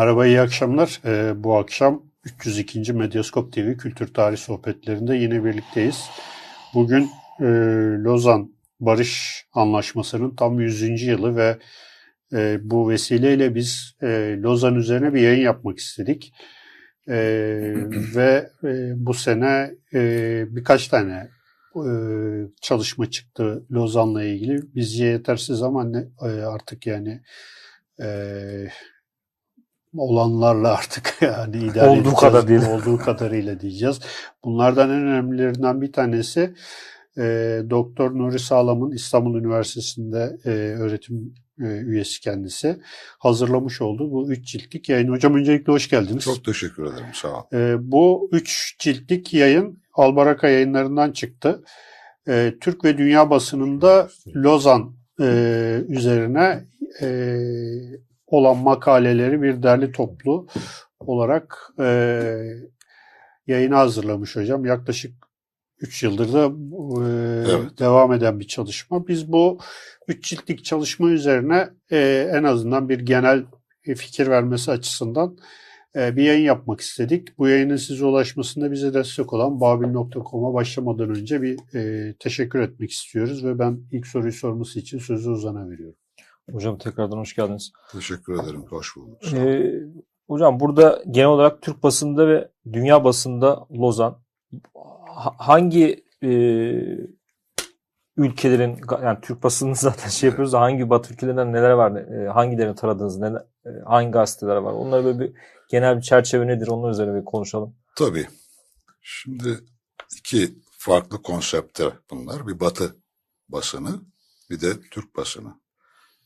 Merhaba, iyi akşamlar. Ee, bu akşam 302. Medyaskop TV Kültür Tarih Sohbetlerinde yine birlikteyiz. Bugün e, Lozan Barış Anlaşması'nın tam 100. yılı ve e, bu vesileyle biz e, Lozan üzerine bir yayın yapmak istedik. E, ve e, bu sene e, birkaç tane e, çalışma çıktı Lozan'la ilgili. Bizce yetersiz ama ne, e, artık yani e, olanlarla artık yani idare olduğu edeceğiz. kadar değil. Olduğu kadarıyla diyeceğiz. Bunlardan en önemlilerinden bir tanesi e, Doktor Nuri Sağlam'ın İstanbul Üniversitesi'nde e, öğretim e, üyesi kendisi hazırlamış olduğu bu üç ciltlik yayın. Hocam öncelikle hoş geldiniz. Çok teşekkür ederim. Sağ ol. E, bu üç ciltlik yayın Albaraka yayınlarından çıktı. E, Türk ve dünya basınında Lozan e, üzerine e, olan makaleleri bir derli toplu olarak e, yayına hazırlamış hocam. Yaklaşık 3 yıldır da e, evet. devam eden bir çalışma. Biz bu 3 ciltlik çalışma üzerine e, en azından bir genel fikir vermesi açısından e, bir yayın yapmak istedik. Bu yayının size ulaşmasında bize destek olan babil.com'a başlamadan önce bir e, teşekkür etmek istiyoruz ve ben ilk soruyu sorması için sözü Ozan'a veriyorum. Hocam tekrardan hoş geldiniz. Teşekkür ederim. Hoş bulduk. Ee, hocam burada genel olarak Türk basında ve dünya basında Lozan hangi e, ülkelerin yani Türk basını zaten şey yapıyoruz da hangi batı ülkelerinden neler var? E, hangilerini taradınız? Neler, e, hangi gazeteler var? Onları böyle bir genel bir çerçeve nedir? Onlar üzerine bir konuşalım. Tabii. Şimdi iki farklı konsepte bunlar. Bir batı basını bir de Türk basını.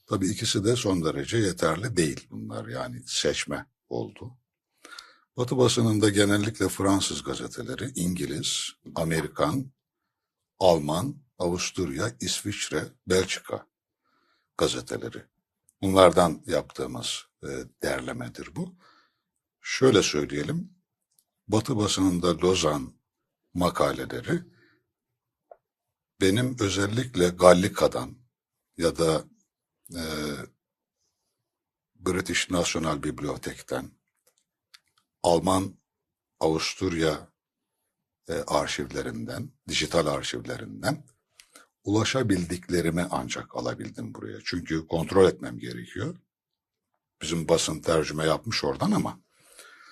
Tabii ikisi de son derece yeterli değil bunlar yani seçme oldu. Batı basınında genellikle Fransız gazeteleri, İngiliz, Amerikan, Alman, Avusturya, İsviçre, Belçika gazeteleri. Bunlardan yaptığımız e, derlemedir bu. Şöyle söyleyelim, Batı basınında Lozan makaleleri benim özellikle Gallika'dan ya da e, British National Bibliotek'ten, Alman Avusturya e, arşivlerinden, dijital arşivlerinden ulaşabildiklerimi ancak alabildim buraya. Çünkü kontrol etmem gerekiyor. Bizim basın tercüme yapmış oradan ama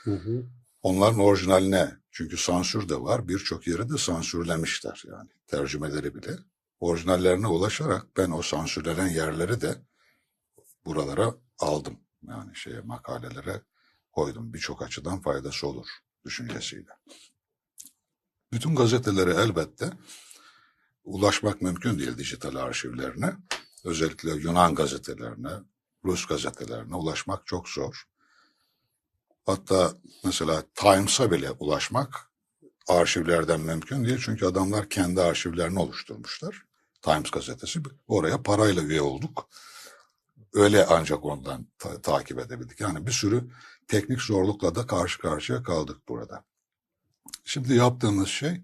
hı hı. onların orijinaline çünkü sansür de var. Birçok yeri de sansürlemişler yani tercümeleri bile. Orijinallerine ulaşarak ben o sansürlenen yerleri de buralara aldım. Yani şeye makalelere koydum. Birçok açıdan faydası olur düşüncesiyle. Bütün gazetelere elbette ulaşmak mümkün değil dijital arşivlerine. Özellikle Yunan gazetelerine, Rus gazetelerine ulaşmak çok zor. Hatta mesela Times'a bile ulaşmak arşivlerden mümkün değil. Çünkü adamlar kendi arşivlerini oluşturmuşlar. Times gazetesi. Oraya parayla üye olduk. Öyle ancak ondan ta- takip edebildik. Yani bir sürü teknik zorlukla da karşı karşıya kaldık burada. Şimdi yaptığımız şey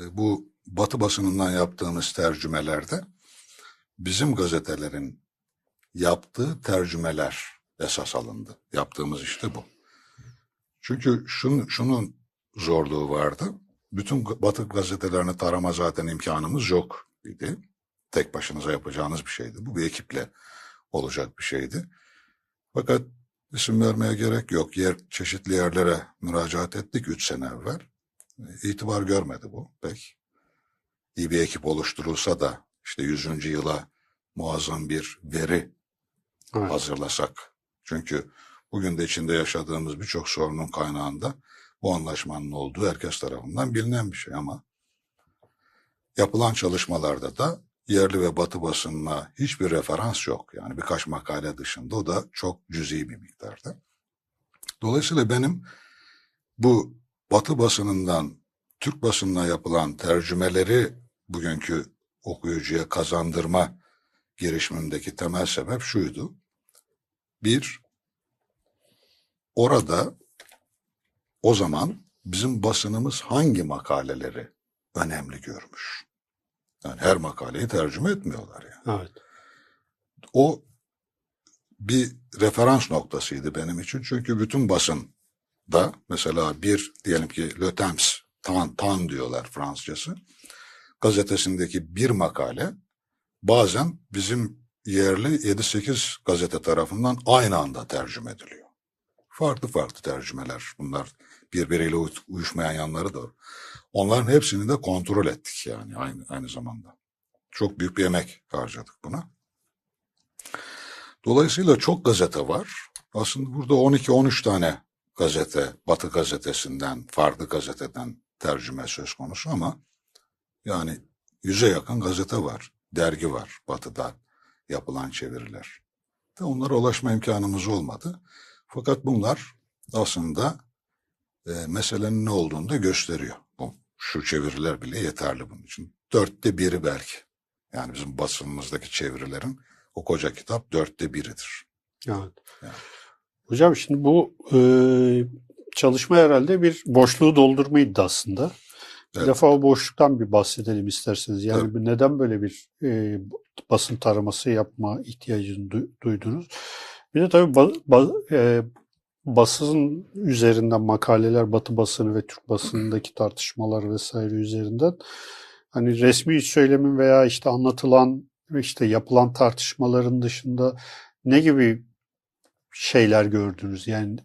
e, bu Batı basınından yaptığımız tercümelerde bizim gazetelerin yaptığı tercümeler esas alındı. Yaptığımız işte bu. Çünkü şunun, şunun zorluğu vardı. Bütün Batı gazetelerini tarama zaten imkanımız yok idi. Tek başınıza yapacağınız bir şeydi. Bu bir ekiple olacak bir şeydi. Fakat isim vermeye gerek yok. Yer, çeşitli yerlere müracaat ettik üç sene evvel. İtibar görmedi bu pek. İyi bir ekip oluşturulsa da işte yüzüncü yıla muazzam bir veri evet. hazırlasak. Çünkü bugün de içinde yaşadığımız birçok sorunun kaynağında bu anlaşmanın olduğu herkes tarafından bilinen bir şey ama yapılan çalışmalarda da yerli ve batı basınına hiçbir referans yok. Yani birkaç makale dışında o da çok cüzi bir miktarda. Dolayısıyla benim bu batı basınından Türk basınına yapılan tercümeleri bugünkü okuyucuya kazandırma girişimindeki temel sebep şuydu. Bir, orada o zaman bizim basınımız hangi makaleleri önemli görmüş? Yani her makaleyi tercüme etmiyorlar yani. Evet. O bir referans noktasıydı benim için. Çünkü bütün basın da mesela bir diyelim ki Le Temps, Tan, Tan diyorlar Fransızcası. Gazetesindeki bir makale bazen bizim yerli 7-8 gazete tarafından aynı anda tercüme ediliyor. Farklı farklı tercümeler bunlar birbiriyle uyuşmayan yanları da. Onların hepsini de kontrol ettik yani aynı, aynı zamanda. Çok büyük bir emek harcadık buna. Dolayısıyla çok gazete var. Aslında burada 12-13 tane gazete, Batı gazetesinden, farklı gazeteden tercüme söz konusu ama yani yüze yakın gazete var, dergi var Batı'da yapılan çeviriler. De onlara ulaşma imkanımız olmadı. Fakat bunlar aslında e, meselenin ne olduğunu da gösteriyor. Bu, şu çeviriler bile yeterli bunun için. Dörtte biri belki. Yani bizim basınımızdaki çevirilerin o koca kitap dörtte biridir. Evet. Yani. Hocam şimdi bu e, çalışma herhalde bir boşluğu doldurma iddiasında. Bir Evet. defa o boşluktan bir bahsedelim isterseniz. Yani Tabii. neden böyle bir e, basın taraması yapma ihtiyacını du- duydunuz? Bir de tabii ba- ba- e, basın üzerinden makaleler, Batı basını ve Türk basınındaki tartışmalar vesaire üzerinden hani resmi söylemin veya işte anlatılan işte yapılan tartışmaların dışında ne gibi şeyler gördünüz? Yani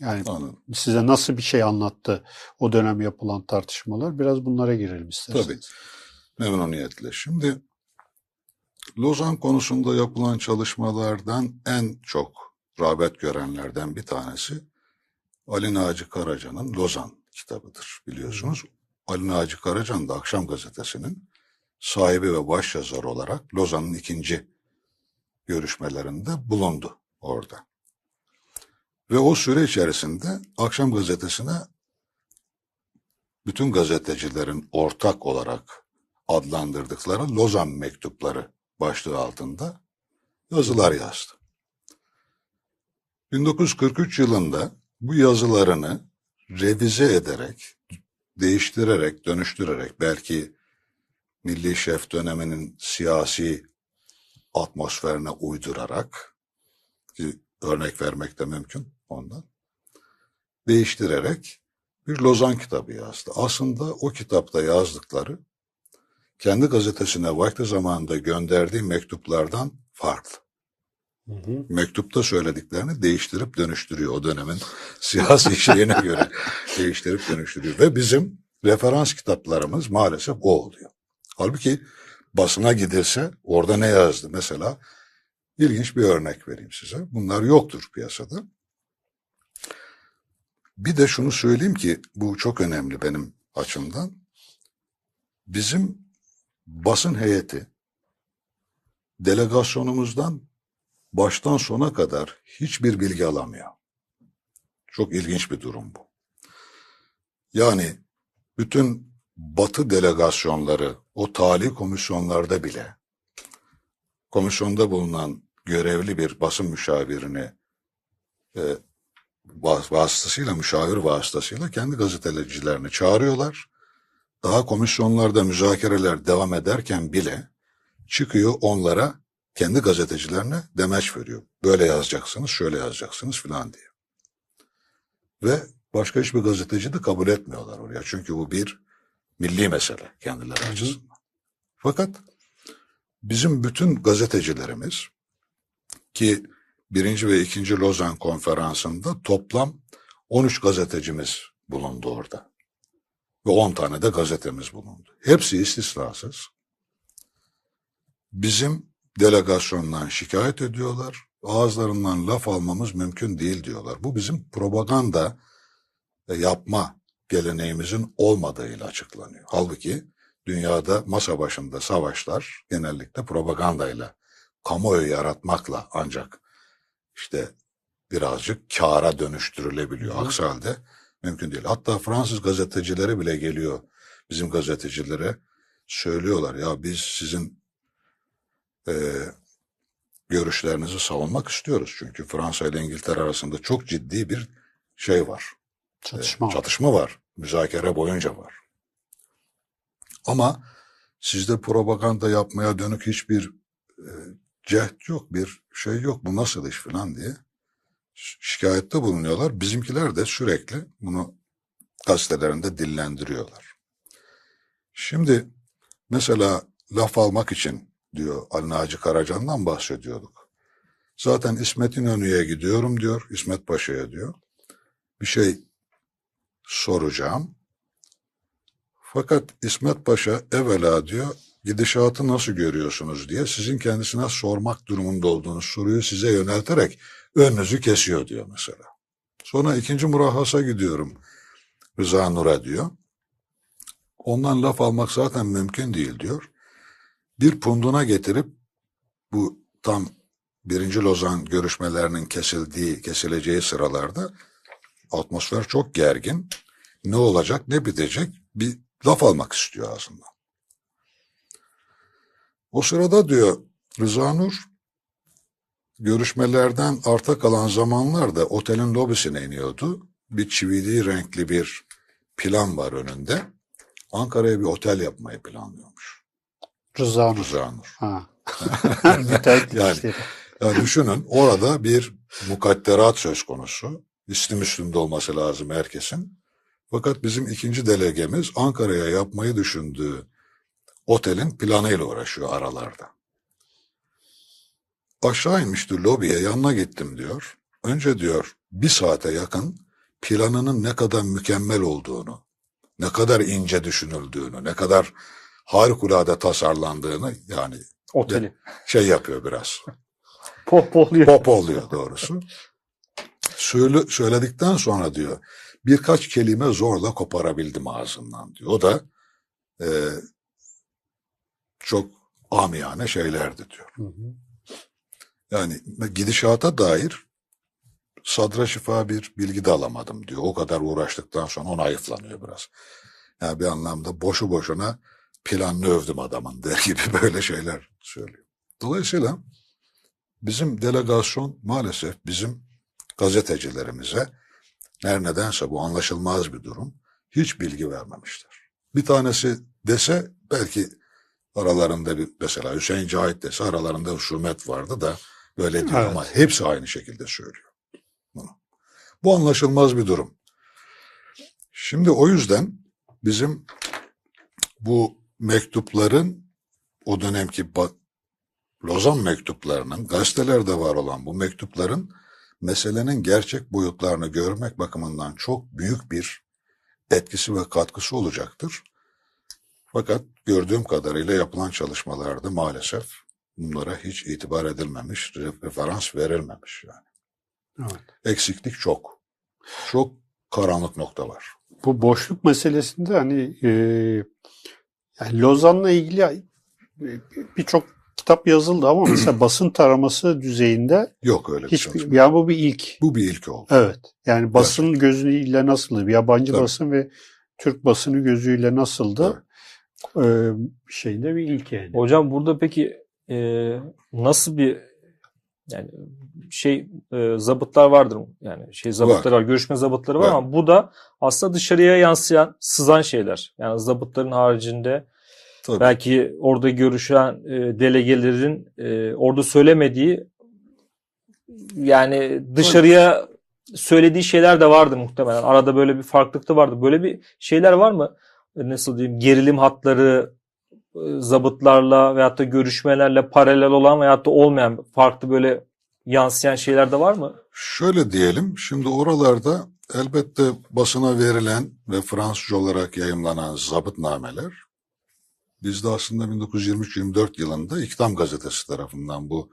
yani Anladım. size nasıl bir şey anlattı o dönem yapılan tartışmalar? Biraz bunlara girelim isterseniz. Tabii. Memnuniyetle. Şimdi Lozan konusunda yapılan çalışmalardan en çok rağbet görenlerden bir tanesi Ali Naci Karaca'nın Lozan kitabıdır biliyorsunuz. Ali Naci Karacan da Akşam Gazetesi'nin sahibi ve başyazarı olarak Lozan'ın ikinci görüşmelerinde bulundu orada. Ve o süre içerisinde Akşam Gazetesi'ne bütün gazetecilerin ortak olarak adlandırdıkları Lozan mektupları başlığı altında yazılar yazdı. 1943 yılında bu yazılarını revize ederek, değiştirerek, dönüştürerek belki Milli Şef döneminin siyasi atmosferine uydurarak örnek vermek de mümkün ondan değiştirerek bir Lozan kitabı yazdı. Aslında o kitapta yazdıkları kendi gazetesine vakti zamanında gönderdiği mektuplardan farklı. Hı hı. Mektupta söylediklerini değiştirip dönüştürüyor o dönemin siyasi şeyine göre değiştirip dönüştürüyor. Ve bizim referans kitaplarımız maalesef o oluyor. Halbuki basına gidilse orada ne yazdı? Mesela ilginç bir örnek vereyim size. Bunlar yoktur piyasada. Bir de şunu söyleyeyim ki bu çok önemli benim açımdan. Bizim basın heyeti delegasyonumuzdan baştan sona kadar hiçbir bilgi alamıyor. Çok ilginç bir durum bu. Yani bütün batı delegasyonları o tali komisyonlarda bile komisyonda bulunan görevli bir basın müşavirini e, vas- vasıtasıyla, müşavir vasıtasıyla kendi gazetecilerini çağırıyorlar. Daha komisyonlarda müzakereler devam ederken bile çıkıyor onlara kendi gazetecilerine demeç veriyor. Böyle yazacaksınız, şöyle yazacaksınız filan diye. Ve başka hiçbir gazeteci de kabul etmiyorlar oraya. Çünkü bu bir milli mesele kendileri açısından. Fakat bizim bütün gazetecilerimiz ki birinci ve ikinci Lozan konferansında toplam 13 gazetecimiz bulundu orada. Ve 10 tane de gazetemiz bulundu. Hepsi istisnasız. Bizim delegasyondan şikayet ediyorlar. Ağızlarından laf almamız mümkün değil diyorlar. Bu bizim propaganda yapma geleneğimizin olmadığıyla açıklanıyor. Halbuki dünyada masa başında savaşlar genellikle propagandayla, kamuoyu yaratmakla ancak işte birazcık kâra dönüştürülebiliyor. Hı. Aksi halde mümkün değil. Hatta Fransız gazetecileri bile geliyor bizim gazetecilere söylüyorlar ya biz sizin e, görüşlerinizi savunmak istiyoruz. Çünkü Fransa ile İngiltere arasında çok ciddi bir şey var. Çatışma. E, çatışma var. Müzakere boyunca var. Ama sizde propaganda yapmaya dönük hiçbir e, cehd yok, bir şey yok, bu nasıl iş falan diye şikayette bulunuyorlar. Bizimkiler de sürekli bunu gazetelerinde dillendiriyorlar. Şimdi mesela laf almak için diyor Ali Naci Karacan'dan bahsediyorduk. Zaten İsmet İnönü'ye gidiyorum diyor, İsmet Paşa'ya diyor. Bir şey soracağım. Fakat İsmet Paşa evvela diyor gidişatı nasıl görüyorsunuz diye sizin kendisine sormak durumunda olduğunuz soruyu size yönelterek önünüzü kesiyor diyor mesela. Sonra ikinci murahhasa gidiyorum Rıza Nur'a diyor. Ondan laf almak zaten mümkün değil diyor. Bir punduna getirip bu tam birinci Lozan görüşmelerinin kesildiği, kesileceği sıralarda atmosfer çok gergin. Ne olacak, ne bitecek bir laf almak istiyor ağzından. O sırada diyor Rıza Nur görüşmelerden arta kalan zamanlarda otelin lobisine iniyordu. Bir çivili renkli bir plan var önünde. Ankara'ya bir otel yapmayı planlıyormuş. Rıza Nur. Rıza Nur. Ha. Müteahhit Yani. işleri. Ya düşünün orada bir mukadderat söz konusu. İslim üstünde olması lazım herkesin. Fakat bizim ikinci delegemiz Ankara'ya yapmayı düşündüğü otelin planıyla uğraşıyor aralarda. Aşağı inmişti lobiye yanına gittim diyor. Önce diyor bir saate yakın planının ne kadar mükemmel olduğunu, ne kadar ince düşünüldüğünü, ne kadar harikulade tasarlandığını yani Oteli. şey yapıyor biraz. Pohpohluyor. Pop oluyor doğrusu. Söyle, söyledikten sonra diyor birkaç kelime zorla koparabildim ağzından diyor. O da e, çok amiyane şeylerdi diyor. Hı hı. Yani gidişata dair sadra şifa bir bilgi de alamadım diyor. O kadar uğraştıktan sonra ona ayıflanıyor biraz. Yani bir anlamda boşu boşuna planını övdüm adamın der gibi böyle şeyler söylüyor. Dolayısıyla bizim delegasyon maalesef bizim gazetecilerimize her nedense bu anlaşılmaz bir durum hiç bilgi vermemişler. Bir tanesi dese belki aralarında bir mesela Hüseyin Cahit dese aralarında husumet vardı da böyle diyor Evet. ama hepsi aynı şekilde söylüyor. Bu anlaşılmaz bir durum. Şimdi o yüzden bizim bu mektupların o dönemki Lozan mektuplarının gazetelerde var olan bu mektupların meselenin gerçek boyutlarını görmek bakımından çok büyük bir etkisi ve katkısı olacaktır. Fakat gördüğüm kadarıyla yapılan çalışmalarda maalesef bunlara hiç itibar edilmemiş, referans verilmemiş yani. Evet. Eksiklik çok. Çok karanlık nokta var. Bu boşluk meselesinde hani e, yani Lozan'la ilgili e, birçok kitap yazıldı ama mesela basın taraması düzeyinde Yok öyle bir hiçbir çalışma. yani bu bir ilk. Bu bir ilk oldu. Evet. Yani basın gözüyle nasıldı? Yabancı Tabii. basın ve Türk basını gözüyle nasıldı? Ee, şeyde bir ilk yani. Hocam burada peki e, nasıl bir yani şey e, zabıtlar vardır yani şey zabıtları var, görüşme zabıtları var, Var. ama bu da aslında dışarıya yansıyan sızan şeyler. Yani zabıtların haricinde Tabii. belki orada görüşen e, delegelerin e, orada söylemediği yani dışarıya söylediği şeyler de vardı muhtemelen. Arada böyle bir farklılık da vardı. Böyle bir şeyler var mı? E, Nasıl diyeyim? Gerilim hatları zabıtlarla veyahut da görüşmelerle paralel olan veyahut da olmayan farklı böyle yansıyan şeyler de var mı? Şöyle diyelim, şimdi oralarda elbette basına verilen ve Fransızca olarak yayımlanan zabıtnameler, bizde aslında 1923-24 yılında İktam gazetesi tarafından bu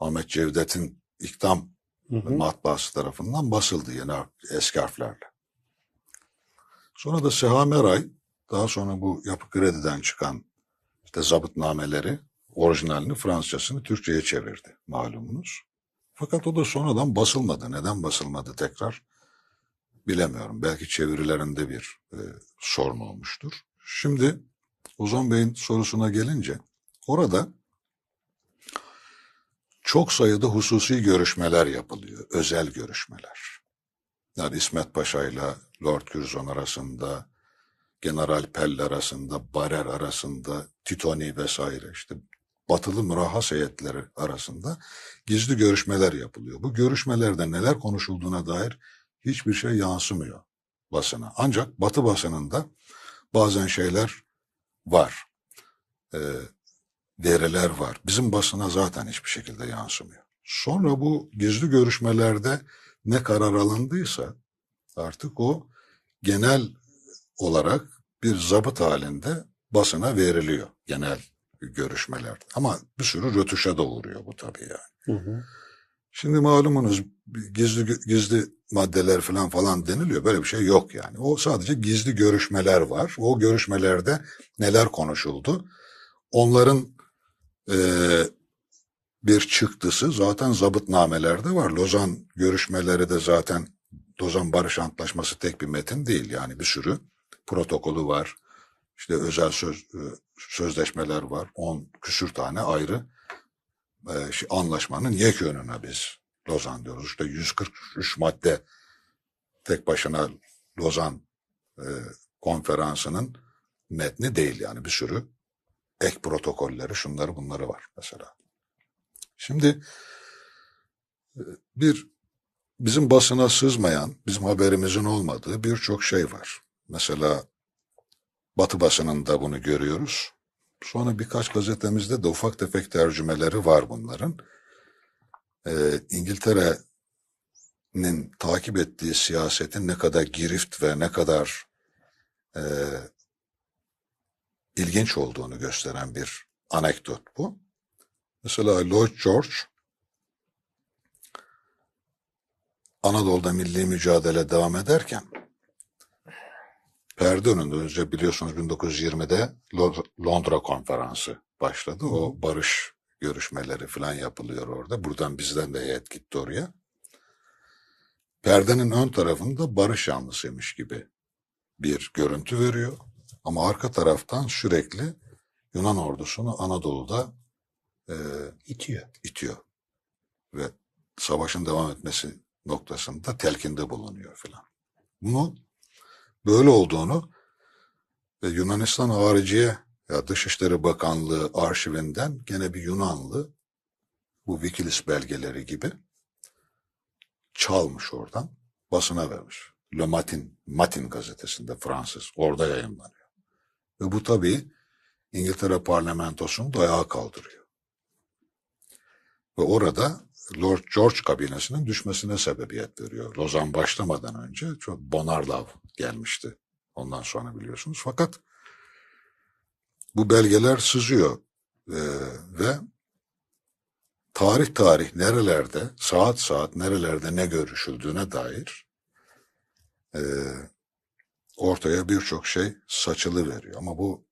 Ahmet Cevdet'in İktam Hı hı. matbaası tarafından basıldı yine eski harflerle. Sonra da Seha Meray, daha sonra bu Yapı Kredi'den çıkan işte zabıtnameleri, orijinalini Fransızcasını Türkçe'ye çevirdi malumunuz. Fakat o da sonradan basılmadı. Neden basılmadı tekrar bilemiyorum. Belki çevirilerinde bir e, sorun olmuştur. Şimdi Ozan Bey'in sorusuna gelince orada çok sayıda hususi görüşmeler yapılıyor. Özel görüşmeler. Yani İsmet Paşa ile Lord Curzon arasında, General Pell arasında, Barer arasında, Titoni vesaire işte batılı mürahhas heyetleri arasında gizli görüşmeler yapılıyor. Bu görüşmelerde neler konuşulduğuna dair hiçbir şey yansımıyor basına. Ancak batı basınında bazen şeyler var. Ee, veriler var. Bizim basına zaten hiçbir şekilde yansımıyor. Sonra bu gizli görüşmelerde ne karar alındıysa artık o genel olarak bir zabıt halinde basına veriliyor genel görüşmelerde. Ama bir sürü rötuşa da uğruyor bu tabii yani. Hı hı. Şimdi malumunuz gizli gizli maddeler falan falan deniliyor. Böyle bir şey yok yani. O sadece gizli görüşmeler var. O görüşmelerde neler konuşuldu? Onların eee, bir çıktısı zaten zabıtnamelerde var. Lozan görüşmeleri de zaten Lozan Barış Antlaşması tek bir metin değil. Yani bir sürü protokolü var. İşte özel söz, e, sözleşmeler var. 10 küsür tane ayrı e, şey, anlaşmanın yekönüne biz Lozan diyoruz. İşte 143 madde tek başına Lozan e, konferansının metni değil yani bir sürü ek protokolleri şunları bunları var mesela. Şimdi e, bir bizim basına sızmayan, bizim haberimizin olmadığı birçok şey var. Mesela Batı basınında bunu görüyoruz. Sonra birkaç gazetemizde de ufak tefek tercümeleri var bunların. Ee, İngiltere'nin takip ettiği siyasetin ne kadar girift ve ne kadar e, ilginç olduğunu gösteren bir anekdot bu. Mesela Lloyd George Anadolu'da milli mücadele devam ederken perde önünde önce biliyorsunuz 1920'de Lo- Londra konferansı başladı. O barış görüşmeleri falan yapılıyor orada. Buradan bizden de heyet gitti oraya. Perdenin ön tarafında barış yanlısıymış gibi bir görüntü veriyor. Ama arka taraftan sürekli Yunan ordusunu Anadolu'da e, İtiyor. itiyor. Ve savaşın devam etmesi noktasında telkinde bulunuyor filan. Bunu böyle olduğunu ve Yunanistan Hariciye ya Dışişleri Bakanlığı arşivinden gene bir Yunanlı bu Wikileaks belgeleri gibi çalmış oradan basına vermiş. Le Matin, Matin gazetesinde Fransız orada yayınlanıyor. Ve bu tabii İngiltere parlamentosunu da ayağa kaldırıyor. Ve orada Lord George kabinesinin düşmesine sebebiyet veriyor. Lozan başlamadan önce çok Bonarlav gelmişti. Ondan sonra biliyorsunuz. Fakat bu belgeler sızıyor Ee, ve tarih tarih nerelerde, saat saat nerelerde ne görüşüldüğüne dair e, ortaya birçok şey saçılı veriyor. Ama bu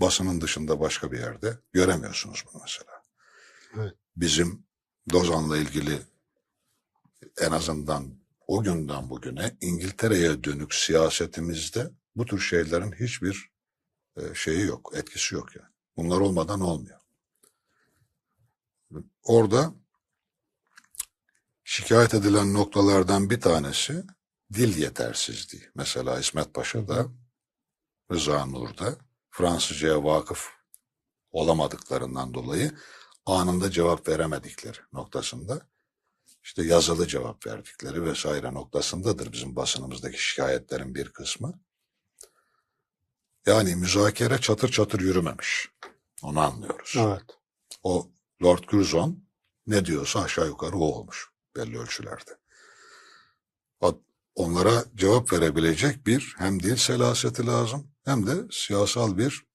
basının dışında başka bir yerde göremiyorsunuz bunu mesela. Evet. Bizim Lozan'la ilgili en azından o günden bugüne İngiltere'ye dönük siyasetimizde bu tür şeylerin hiçbir e, şeyi yok, etkisi yok yani. Bunlar olmadan olmuyor. Orada şikayet edilen noktalardan bir tanesi dil yetersizliği. Mesela İsmet Paşa'da, Rıza Nur'da Fransızcaya vakıf olamadıklarından dolayı anında cevap veremedikleri noktasında işte yazılı cevap verdikleri vesaire noktasındadır bizim basınımızdaki şikayetlerin bir kısmı. Yani müzakere çatır çatır yürümemiş. Onu anlıyoruz. Evet. O Lord Curzon ne diyorsa aşağı yukarı o olmuş belli ölçülerde. Onlara cevap verebilecek bir hem dil selaseti lazım hem de siyasal bir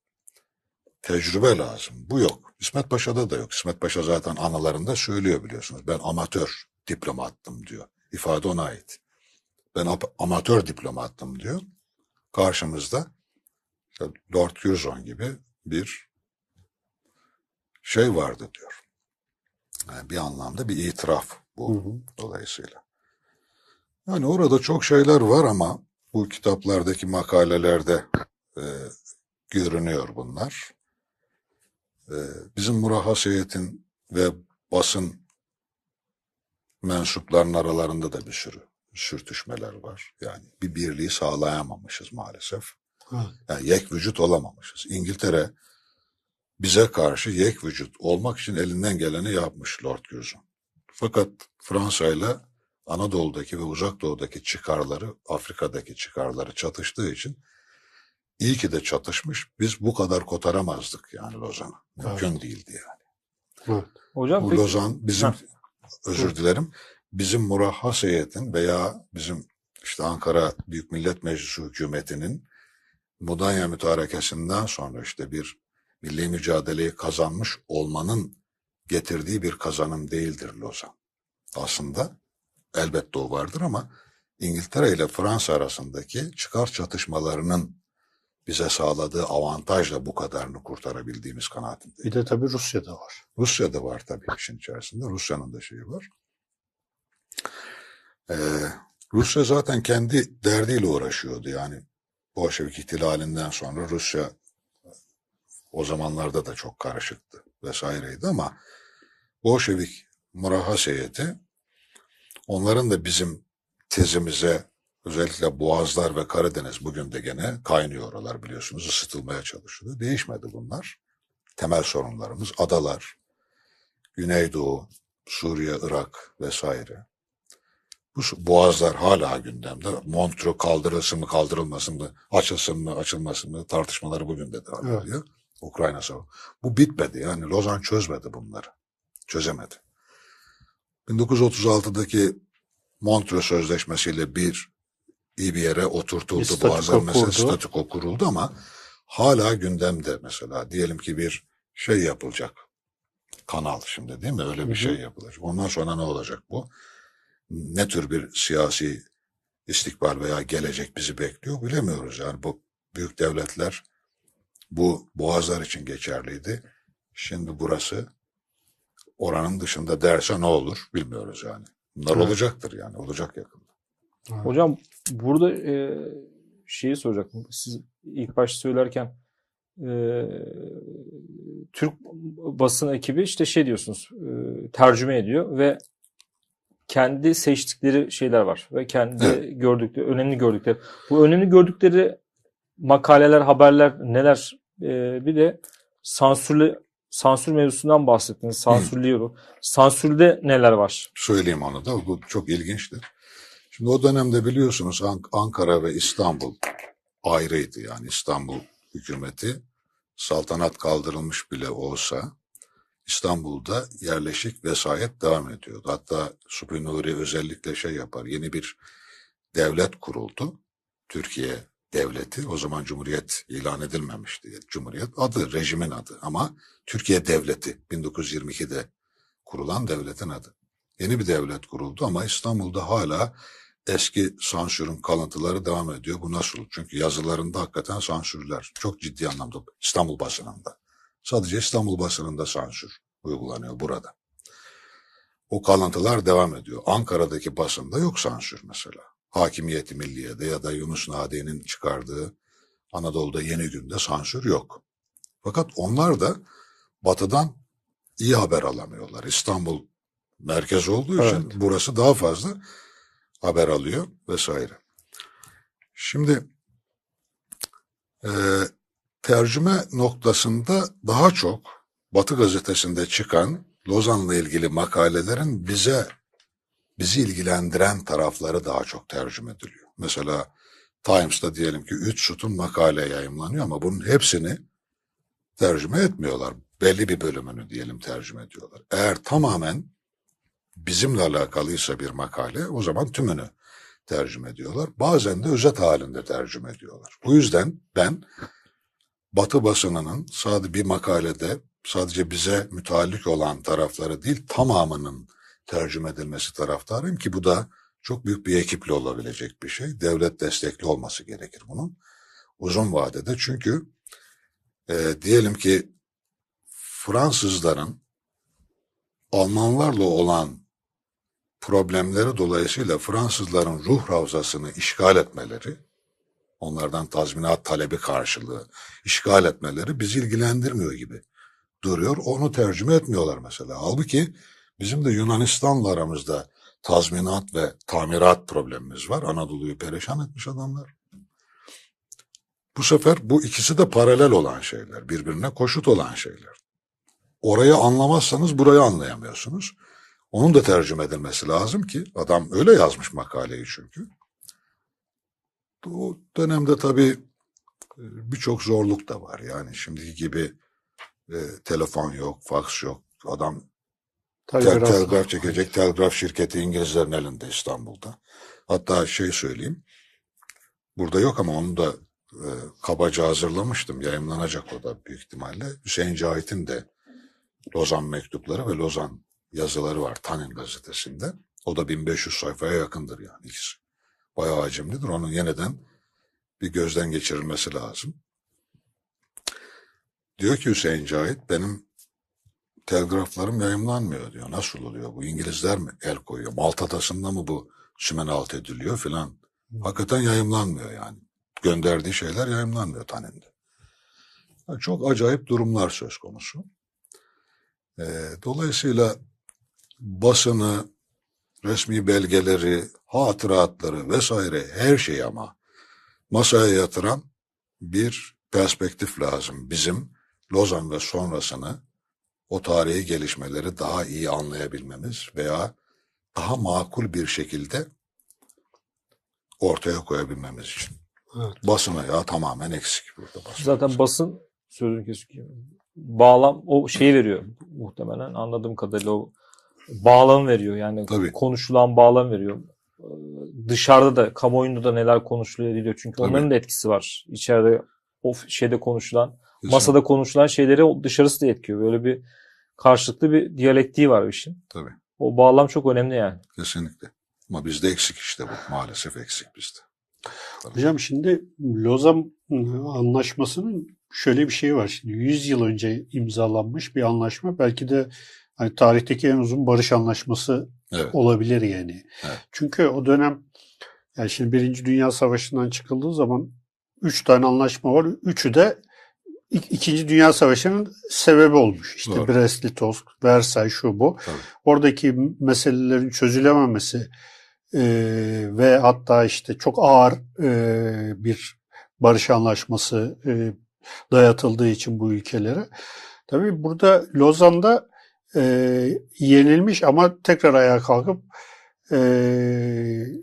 tecrübe lazım. Bu yok. İsmet Paşa'da da yok. İsmet Paşa zaten anılarında söylüyor biliyorsunuz. Ben amatör diplomattım diyor. İfade ona ait. Ben amatör diplomattım diyor. Karşımızda işte Lord Curzon gibi bir şey vardı diyor. Yani bir anlamda bir itiraf bu Hı hı. dolayısıyla. Yani orada çok şeyler var ama bu kitaplardaki makalelerde e, görünüyor bunlar. E, bizim Murahhas heyetin ve basın mensuplarının aralarında da bir sürü sürtüşmeler var. Yani bir birliği sağlayamamışız maalesef. Yani yek vücut olamamışız. İngiltere bize karşı yek vücut olmak için elinden geleni yapmış Lord Curzon. Fakat Fransa ile Anadolu'daki ve Uzak Doğu'daki çıkarları, Afrika'daki çıkarları çatıştığı için iyi ki de çatışmış. Biz bu kadar kotaramazdık yani Lozan'ı. Mümkün değildi yani. Evet. Hocam Bu peki, Lozan bizim Ha. özür dilerim. Bizim murahhas heyetin veya bizim işte Ankara Büyük Millet Meclisi hükümetinin Mudanya mütarekesinden sonra işte bir milli mücadeleyi kazanmış olmanın getirdiği bir kazanım değildir Lozan. Aslında elbette o vardır ama İngiltere ile Fransa arasındaki çıkar çatışmalarının bize sağladığı avantajla bu kadarını kurtarabildiğimiz kanaatindeyim. Bir de tabii Rusya'da var. Rusya'da var tabii işin içerisinde. Rusya'nın da şeyi var. Ee, Rusya zaten kendi derdiyle uğraşıyordu yani. Bolşevik ihtilalinden sonra Rusya o zamanlarda da çok karışıktı vesaireydi ama Bolşevik murahhas heyeti onların da bizim tezimize özellikle Boğazlar ve Karadeniz bugün de gene kaynıyor oralar biliyorsunuz ısıtılmaya çalışılıyor. Değişmedi bunlar. Temel sorunlarımız adalar, Güneydoğu, Suriye, Irak vesaire. Bu boğazlar hala gündemde. Montreux kaldırılsın mı kaldırılmasın mı, açılsın mı açılmasın mı tartışmaları bugün de devam Evet. ediyor. Ukrayna savaşı. Bu bitmedi yani Lozan çözmedi bunları. Çözemedi. 1936'daki Montreux Sözleşmesi'yle bir iyi bir yere oturtuldu. Bir Boğazlar meselesi kurdu. statüko kuruldu ama hala gündemde mesela. Diyelim ki bir şey yapılacak. Kanal şimdi değil mi? Öyle bir Hı hı. şey yapılacak. Ondan sonra ne olacak bu? Ne tür bir siyasi istikbal veya gelecek bizi bekliyor bilemiyoruz. Yani bu büyük devletler bu boğazlar için geçerliydi. Şimdi burası oranın dışında derse ne olur bilmiyoruz yani. Bunlar Evet. olacaktır yani. Olacak yakında. hocam burada e, şeyi soracaktım. Siz ilk başta söylerken e, Türk basın ekibi işte şey diyorsunuz e, tercüme ediyor ve kendi seçtikleri şeyler var ve kendi Evet. gördükleri önemli gördükleri bu önemli gördükleri makaleler haberler neler E, bir de sansürlü sansür mevzusundan bahsettiniz sansürlüyor sansürde neler var Söyleyeyim onu da. Bu çok ilginçtir. Şimdi o dönemde biliyorsunuz Ank- Ankara ve İstanbul ayrıydı. Yani İstanbul hükümeti saltanat kaldırılmış bile olsa İstanbul'da yerleşik vesayet devam ediyordu. Hatta Subhi Nuri özellikle şey yapar. Yeni bir devlet kuruldu. Türkiye devleti. O zaman Cumhuriyet ilan edilmemişti. Cumhuriyet adı, rejimin adı. Ama Türkiye devleti 1922'de kurulan devletin adı. Yeni bir devlet kuruldu ama İstanbul'da hala eski sansürün kalıntıları devam ediyor. Bu nasıl? Çünkü yazılarında hakikaten sansürler. Çok ciddi anlamda İstanbul basınında. Sadece İstanbul basınında sansür uygulanıyor burada. O kalıntılar devam ediyor. Ankara'daki basında yok sansür mesela. Hakimiyeti Milliye'de ya da Yunus Nadi'nin çıkardığı Anadolu'da Yeni Gün'de sansür yok. Fakat onlar da batıdan iyi haber alamıyorlar. İstanbul merkez olduğu için Evet. burası daha fazla haber alıyor vesaire. Şimdi e, tercüme noktasında daha çok Batı gazetesinde çıkan Lozan'la ilgili makalelerin bize bizi ilgilendiren tarafları daha çok tercüme ediliyor. Mesela Times'ta diyelim ki 3 sütun makale yayımlanıyor ama bunun hepsini tercüme etmiyorlar. Belli bir bölümünü diyelim tercüme ediyorlar. Eğer tamamen bizimle alakalıysa bir makale o zaman tümünü tercüme ediyorlar. Bazen de özet halinde tercüme ediyorlar. Bu yüzden ben Batı basınının sadece bir makalede sadece bize müteallik olan tarafları değil tamamının tercüme edilmesi taraftarıyım ki bu da çok büyük bir ekiple olabilecek bir şey. Devlet destekli olması gerekir bunun. Uzun vadede çünkü e, diyelim ki Fransızların Almanlarla olan problemleri dolayısıyla Fransızların ruh havzasını işgal etmeleri, onlardan tazminat talebi karşılığı işgal etmeleri bizi ilgilendirmiyor gibi duruyor. Onu tercüme etmiyorlar mesela. Halbuki bizim de Yunanistan'la aramızda tazminat ve tamirat problemimiz var. Anadolu'yu perişan etmiş adamlar. Bu sefer bu ikisi de paralel olan şeyler, birbirine koşut olan şeyler. Orayı anlamazsanız burayı anlayamıyorsunuz. Onun da tercüme edilmesi lazım ki adam öyle yazmış makaleyi çünkü. O dönemde tabii e, birçok zorluk da var. Yani şimdiki gibi e, telefon yok, faks yok. Adam tel, Telgraf. telgraf çekecek. Telgraf şirketi İngilizlerin elinde İstanbul'da. Hatta şey söyleyeyim. Burada yok ama onu da e, kabaca hazırlamıştım. Yayınlanacak o da büyük ihtimalle. Hüseyin Cahit'in de Lozan mektupları ve Lozan yazıları var Tanin gazetesinde. O da 1500 sayfaya yakındır yani ikisi. Bayağı hacimlidir. Onun yeniden bir gözden geçirilmesi lazım. Diyor ki Hüseyin Cahit benim telgraflarım yayımlanmıyor diyor. Nasıl oluyor bu? İngilizler mi el koyuyor? Malta Adası'nda mı bu sümen alt ediliyor filan? Hakikaten yayımlanmıyor yani. Gönderdiği şeyler yayımlanmıyor Tanin'de. Yani çok acayip durumlar söz konusu. Ee, dolayısıyla basını, resmi belgeleri, hatıratları vesaire her şeyi ama masaya yatıran bir perspektif lazım. Bizim Lozan ve sonrasını o tarihi gelişmeleri daha iyi anlayabilmemiz veya daha makul bir şekilde ortaya koyabilmemiz için. Evet. Basına ya tamamen eksik burada basın. Zaten basın sözünü kesiyor. Bağlam o şeyi veriyor muhtemelen anladığım kadarıyla o bağlam veriyor yani Tabii. konuşulan bağlam veriyor. Ee, Dışarıda da kamuoyunda da neler konuşuluyor ediliyor çünkü Tabii. onların da etkisi var. İçeride o şeyde konuşulan, Kesin- masada konuşulan şeyleri dışarısı da etkiliyor. Böyle bir karşılıklı bir diyalektiği var bu işin. Tabii. O bağlam çok önemli yani. Kesinlikle. Ama bizde eksik işte bu. Maalesef eksik bizde. Hocam şimdi Lozan anlaşmasının şöyle bir şey var. Şimdi 100 yıl önce imzalanmış bir anlaşma. Belki de hani tarihteki en uzun barış anlaşması Evet. olabilir yani. Evet. Çünkü o dönem yani şimdi Birinci Dünya Savaşı'ndan çıkıldığı zaman üç tane anlaşma var. Üçü de İk- İkinci Dünya Savaşı'nın sebebi olmuş. İşte Doğru. Brest-Litovsk, Versay şu bu. Tabii. Oradaki meselelerin çözülememesi e, ve hatta işte çok ağır e, bir barış anlaşması e, dayatıldığı için bu ülkelere. Tabii burada Lozan'da e, yenilmiş ama tekrar ayağa kalkıp e,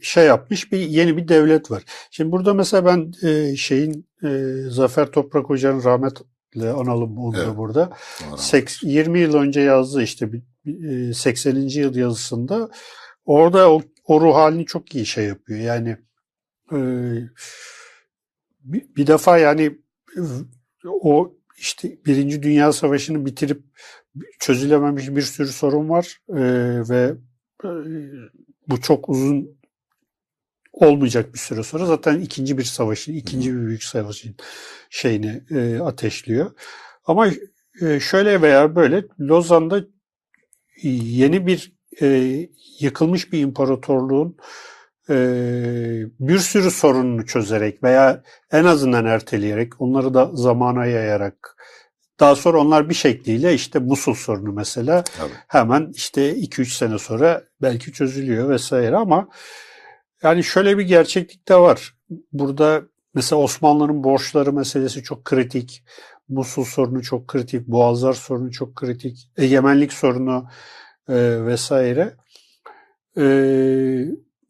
şey yapmış bir yeni bir devlet var. Şimdi burada mesela ben e, şeyin e, Zafer Toprak Hoca'nın rahmetle analım onu Evet. burada. Seks- 20 yıl önce yazdığı işte bir- bir, e, 80. yıl yazısında orada o, o ruh halini çok iyi şey yapıyor. Yani e, bir, bir defa yani e, o işte Birinci Dünya Savaşı'nı bitirip çözülememiş bir sürü sorun var E, ve e, bu çok uzun olmayacak bir süre sonra zaten ikinci bir savaşın, ikinci bir büyük savaşın şeyini e, ateşliyor. Ama e, şöyle veya böyle Lozan'da yeni bir e, yıkılmış bir imparatorluğun e, bir sürü sorununu çözerek veya en azından erteleyerek onları da zamana yayarak daha sonra onlar bir şekliyle işte Musul sorunu mesela Tabii. hemen işte 2-3 sene sonra belki çözülüyor vesaire ama yani şöyle bir gerçeklik de var. Burada mesela Osmanlı'nın borçları meselesi çok kritik. Musul sorunu çok kritik. Boğazlar sorunu çok kritik. Egemenlik sorunu e, vesaire. E,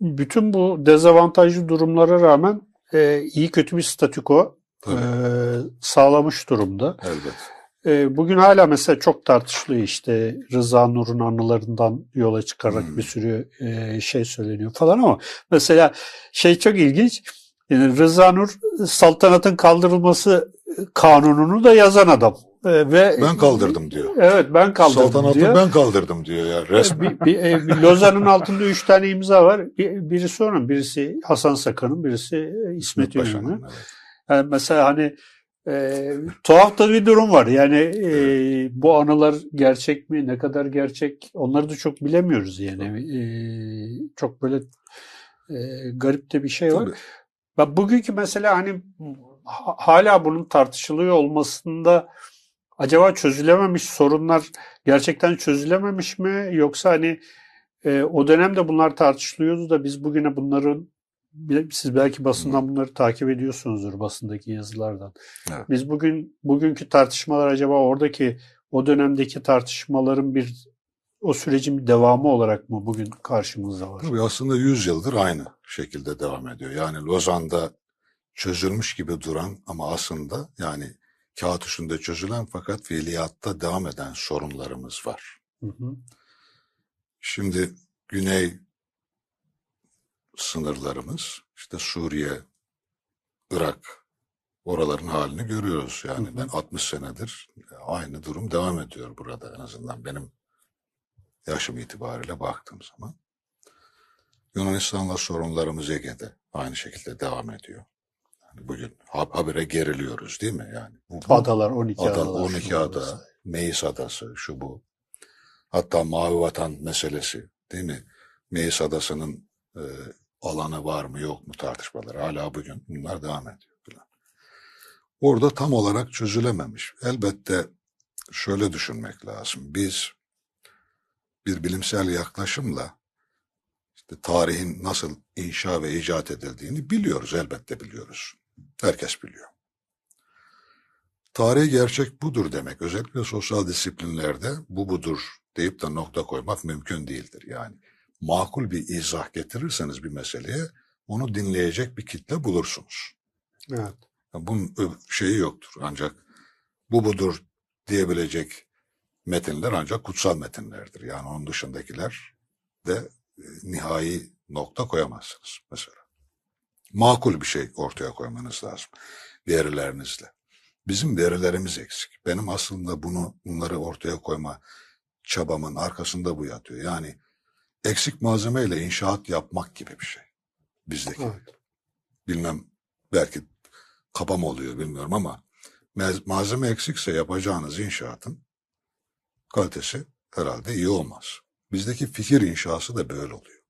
bütün bu dezavantajlı durumlara rağmen e, iyi kötü bir statüko e, sağlamış durumda. Elbet. E, bugün hala mesela çok tartışılıyor işte Rıza Nur'un anılarından yola çıkarak Hmm. bir sürü e, şey söyleniyor falan ama mesela şey çok ilginç. Yani Rıza Nur saltanatın kaldırılması kanununu da yazan adam. E, ve Ben kaldırdım diyor. Evet ben kaldırdım Saltanatı diyor. ben kaldırdım diyor ya resmen. Bir, bir, e, bir Lozan'ın altında üç tane imza var. Bir, birisi onun, birisi Hasan Sakan'ın, birisi e, İsmet. Paşa'nın, evet. Yani mesela hani e, tuhaf da bir durum var. Yani e, bu anılar gerçek mi, ne kadar gerçek onları da çok bilemiyoruz yani. E, çok böyle e, garip de bir şey var. Tabii. Ben bugünkü mesela hani ha- hala bunun tartışılıyor olmasında acaba çözülememiş sorunlar gerçekten çözülememiş mi yoksa hani e, o dönemde bunlar tartışılıyordu da biz bugüne bunların siz belki basından bunları takip ediyorsunuzdur basındaki yazılardan. Evet. Biz bugün bugünkü tartışmalar acaba oradaki o dönemdeki tartışmaların bir o sürecin bir devamı olarak mı bugün karşımızda var? Tabii aslında 100 yıldır aynı şekilde devam ediyor. Yani Lozan'da çözülmüş gibi duran ama aslında yani kağıt üstünde çözülen fakat fiiliyatta devam eden sorunlarımız var. Hı hı. Şimdi güney sınırlarımız işte Suriye, Irak oraların halini görüyoruz. Yani Hı hı. ben 60 senedir aynı durum devam ediyor burada en azından benim yaşım itibariyle baktığım zaman. Yunanistan'la sorunlarımız Ege'de aynı şekilde devam ediyor. Yani bugün ha- habire geriliyoruz değil mi? Yani bu, bu- Adalar 12 Ada, adalar. 12 şunlar ada. Meis Adası, şu bu. Hatta Mavi Vatan meselesi değil mi? Meis Adası'nın e, alanı var mı yok mu tartışmaları. Hala bugün bunlar devam ediyor. Falan. Orada tam olarak çözülememiş. Elbette şöyle düşünmek lazım. Biz bir bilimsel yaklaşımla işte tarihin nasıl inşa ve icat edildiğini biliyoruz. Elbette biliyoruz. Herkes biliyor. Tarihi gerçek budur demek. Özellikle sosyal disiplinlerde bu budur deyip de nokta koymak mümkün değildir. Yani makul bir izah getirirseniz bir meseleye onu dinleyecek bir kitle bulursunuz. Evet. Yani bunun şeyi yoktur. Ancak bu budur diyebilecek metinler ancak kutsal metinlerdir. Yani onun dışındakiler de e, nihai nokta koyamazsınız mesela. Makul bir şey ortaya koymanız lazım verilerinizle. Bizim verilerimiz eksik. Benim aslında bunu bunları ortaya koyma çabamın arkasında bu yatıyor. Yani eksik malzemeyle inşaat yapmak gibi bir şey. Bizdeki. Evet. Bilmem belki kaba mı oluyor bilmiyorum ama malzeme eksikse yapacağınız inşaatın kalitesi herhalde iyi olmaz. Bizdeki fikir inşası da böyle oluyor.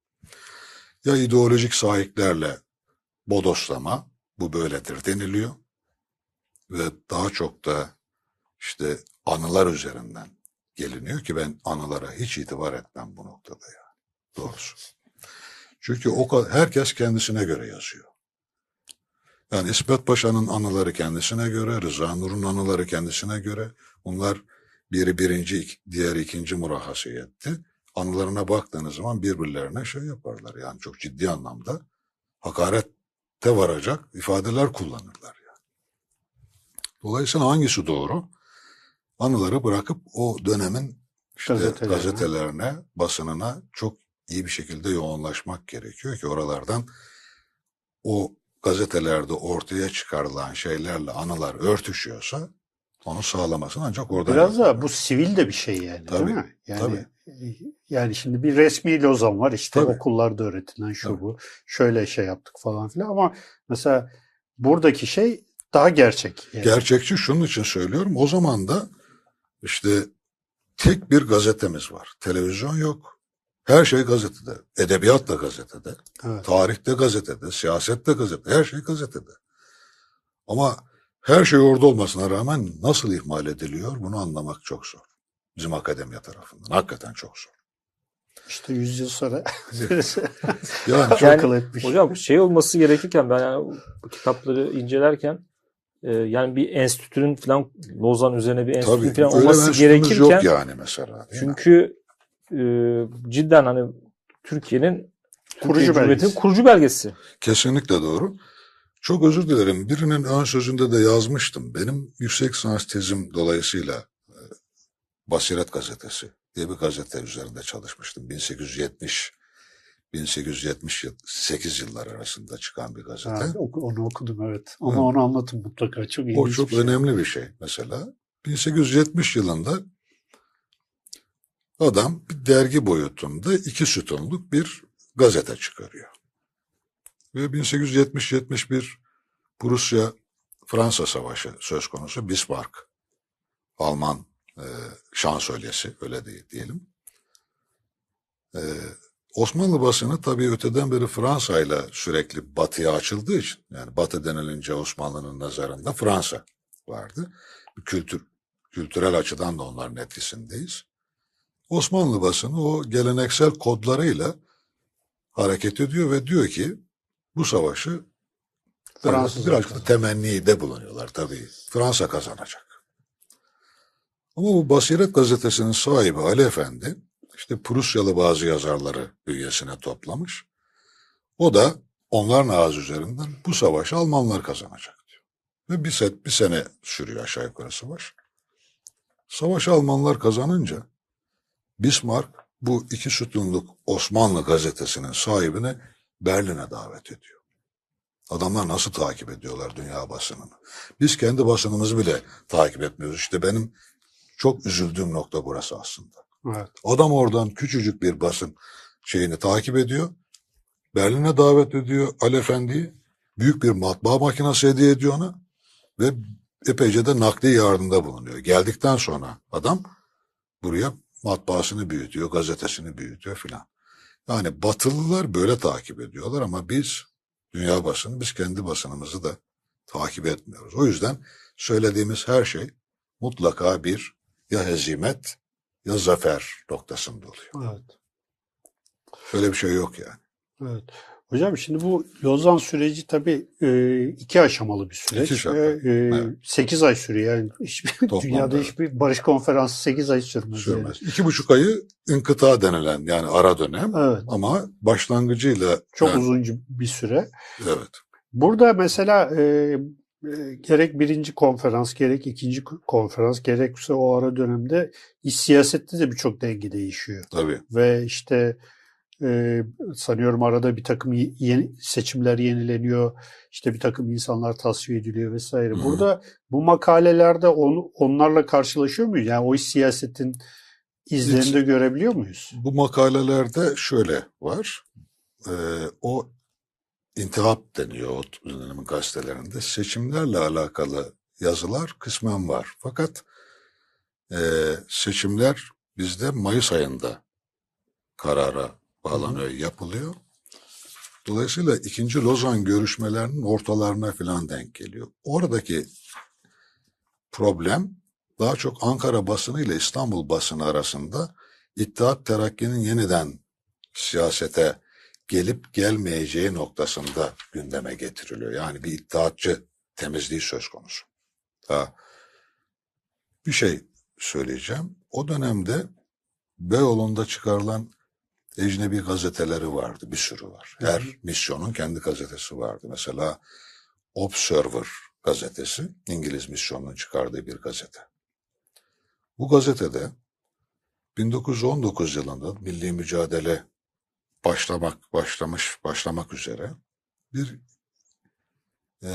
Ya ideolojik sahiplerle bodoslama bu böyledir deniliyor ve daha çok da işte anılar üzerinden geliniyor ki ben anılara hiç itibar etmem bu noktada yani. Doğrusu. Çünkü o herkes kendisine göre yazıyor. Yani İsmet Paşa'nın anıları kendisine göre, Rıza Nur'un anıları kendisine göre. Bunlar biri birinci, diğeri ikinci murahhasiyetti. Anılarına baktığınız zaman birbirlerine şey yaparlar. Yani çok ciddi anlamda hakarette varacak ifadeler kullanırlar. Yani. Dolayısıyla hangisi doğru? Anıları bırakıp o dönemin işte Gazetelerine. gazetelerine, basınına çok iyi bir şekilde yoğunlaşmak gerekiyor ki oralardan o gazetelerde ortaya çıkarılan şeylerle anılar örtüşüyorsa onu sağlamasın ancak oradan Biraz da bu sivil de bir şey yani Tabii, değil mi? Yani tabii. yani şimdi bir resmi lozan var işte Tabii. okullarda öğretilen şu Tabii. bu. Şöyle şey yaptık falan filan ama mesela buradaki şey daha gerçek. Yani. Gerçekçi şunun için söylüyorum. O zaman da işte tek bir gazetemiz var. Televizyon yok. Her şey gazetede. Edebiyat da gazetede. Evet. Tarih de gazetede. Siyaset de gazetede. Her şey gazetede. Ama her şey orada olmasına rağmen nasıl ihmal ediliyor bunu anlamak çok zor. Bizim akademiya tarafından. Hakikaten çok zor. İşte 100 yıl sonra Yani çok Yani etmiş. Hocam şey olması gerekirken ben yani bu kitapları incelerken e, yani bir enstitünün falan Lozan üzerine bir enstitünün tabii falan olması gerekirken yok yani mesela. çünkü cidden hani Türkiye'nin Kurucu Türkiye belgesi. kurucu belgesi. Kesinlikle doğru. Çok özür dilerim. Birinin ön sözünde de yazmıştım. Benim yüksek lisans tezim dolayısıyla e, Basiret Gazetesi diye bir gazete üzerinde çalışmıştım. 1870 1878 yıllar arasında çıkan bir gazete. Ha, onu okudum evet. Ama Evet. onu anlatın mutlaka. Çok ilginç O çok bir şey. önemli bir şey mesela. 1870 yılında adam bir dergi boyutunda iki sütunluk bir gazete çıkarıyor. Ve 1870-71 Prusya Fransa Savaşı söz konusu Bismarck Alman e, şansölyesi öyle değil diyelim. E, Osmanlı basını tabii öteden beri Fransa ile sürekli batıya açıldığı için yani batı denilince Osmanlı'nın nazarında Fransa vardı. Kültür, kültürel açıdan da onların etkisindeyiz. Osmanlı basını o geleneksel kodlarıyla hareket ediyor ve diyor ki bu savaşı Fransızlar birazcık da kazanacak. temenni de bulunuyorlar tabii. Fransa kazanacak. Ama bu Basiret gazetesinin sahibi Ali Efendi işte Prusyalı bazı yazarları bünyesine toplamış. O da onların ağzı üzerinden bu savaşı Almanlar kazanacak diyor. Ve bir, set, bir sene sürüyor aşağı yukarı savaş. Savaşı Almanlar kazanınca Bismarck bu iki sütunluk Osmanlı gazetesinin sahibini Berlin'e davet ediyor. Adamlar nasıl takip ediyorlar dünya basınını? Biz kendi basınımızı bile takip etmiyoruz. İşte benim çok üzüldüğüm nokta burası aslında. Evet. Adam oradan küçücük bir basın şeyini takip ediyor. Berlin'e davet ediyor Ali Efendi'yi. Büyük bir matbaa makinesi hediye ediyor ona. Ve epeyce de nakli yardımda bulunuyor. Geldikten sonra adam buraya matbaasını büyütüyor, gazetesini büyütüyor filan. Yani Batılılar böyle takip ediyorlar ama biz dünya basını, biz kendi basınımızı da takip etmiyoruz. O yüzden söylediğimiz her şey mutlaka bir ya hezimet ya zafer noktasında oluyor. Evet. Öyle bir şey yok yani. Evet. Hocam şimdi bu Lozan süreci tabii e, iki aşamalı bir süreç. İki aşamalı, e, evet. 8 ay sürüyor. Yani hiçbir, Toplamda, dünyada evet. hiçbir barış konferansı 8 ay sürmez. Sürmez. İki buçuk ayı inkıta denilen yani ara dönem Yani. Evet. ama başlangıcıyla Çok yani, uzunca bir süre. evet Burada mesela e, e, gerek birinci konferans, gerek ikinci konferans, gerekse o ara dönemde iç siyasette de birçok denge değişiyor. tabii Ve işte e, sanıyorum arada bir takım ye- yeni, seçimler yenileniyor. İşte bir takım insanlar tasfiye ediliyor vesaire. Burada bu makalelerde on, onlarla karşılaşıyor muyuz? Yani o iç siyasetin izlerini de görebiliyor muyuz? Bu makalelerde şöyle var. Ee, o intihap deniyor o dönemin gazetelerinde. Seçimlerle alakalı yazılar kısmen var. Fakat e, seçimler bizde Mayıs ayında karara bağlanıyor, yapılıyor. Dolayısıyla ikinci Lozan görüşmelerinin ortalarına falan denk geliyor. Oradaki problem daha çok Ankara basını ile İstanbul basını arasında İttihat Terakki'nin yeniden siyasete gelip gelmeyeceği noktasında gündeme getiriliyor. Yani bir iddiatçı temizliği söz konusu. Ha, bir şey söyleyeceğim. O dönemde Beyoğlu'nda çıkarılan ecnebi gazeteleri vardı. Bir sürü var. Her misyonun kendi gazetesi vardı. Mesela Observer gazetesi İngiliz misyonunun çıkardığı bir gazete. Bu gazetede 1919 yılında milli mücadele başlamak başlamış başlamak üzere bir e,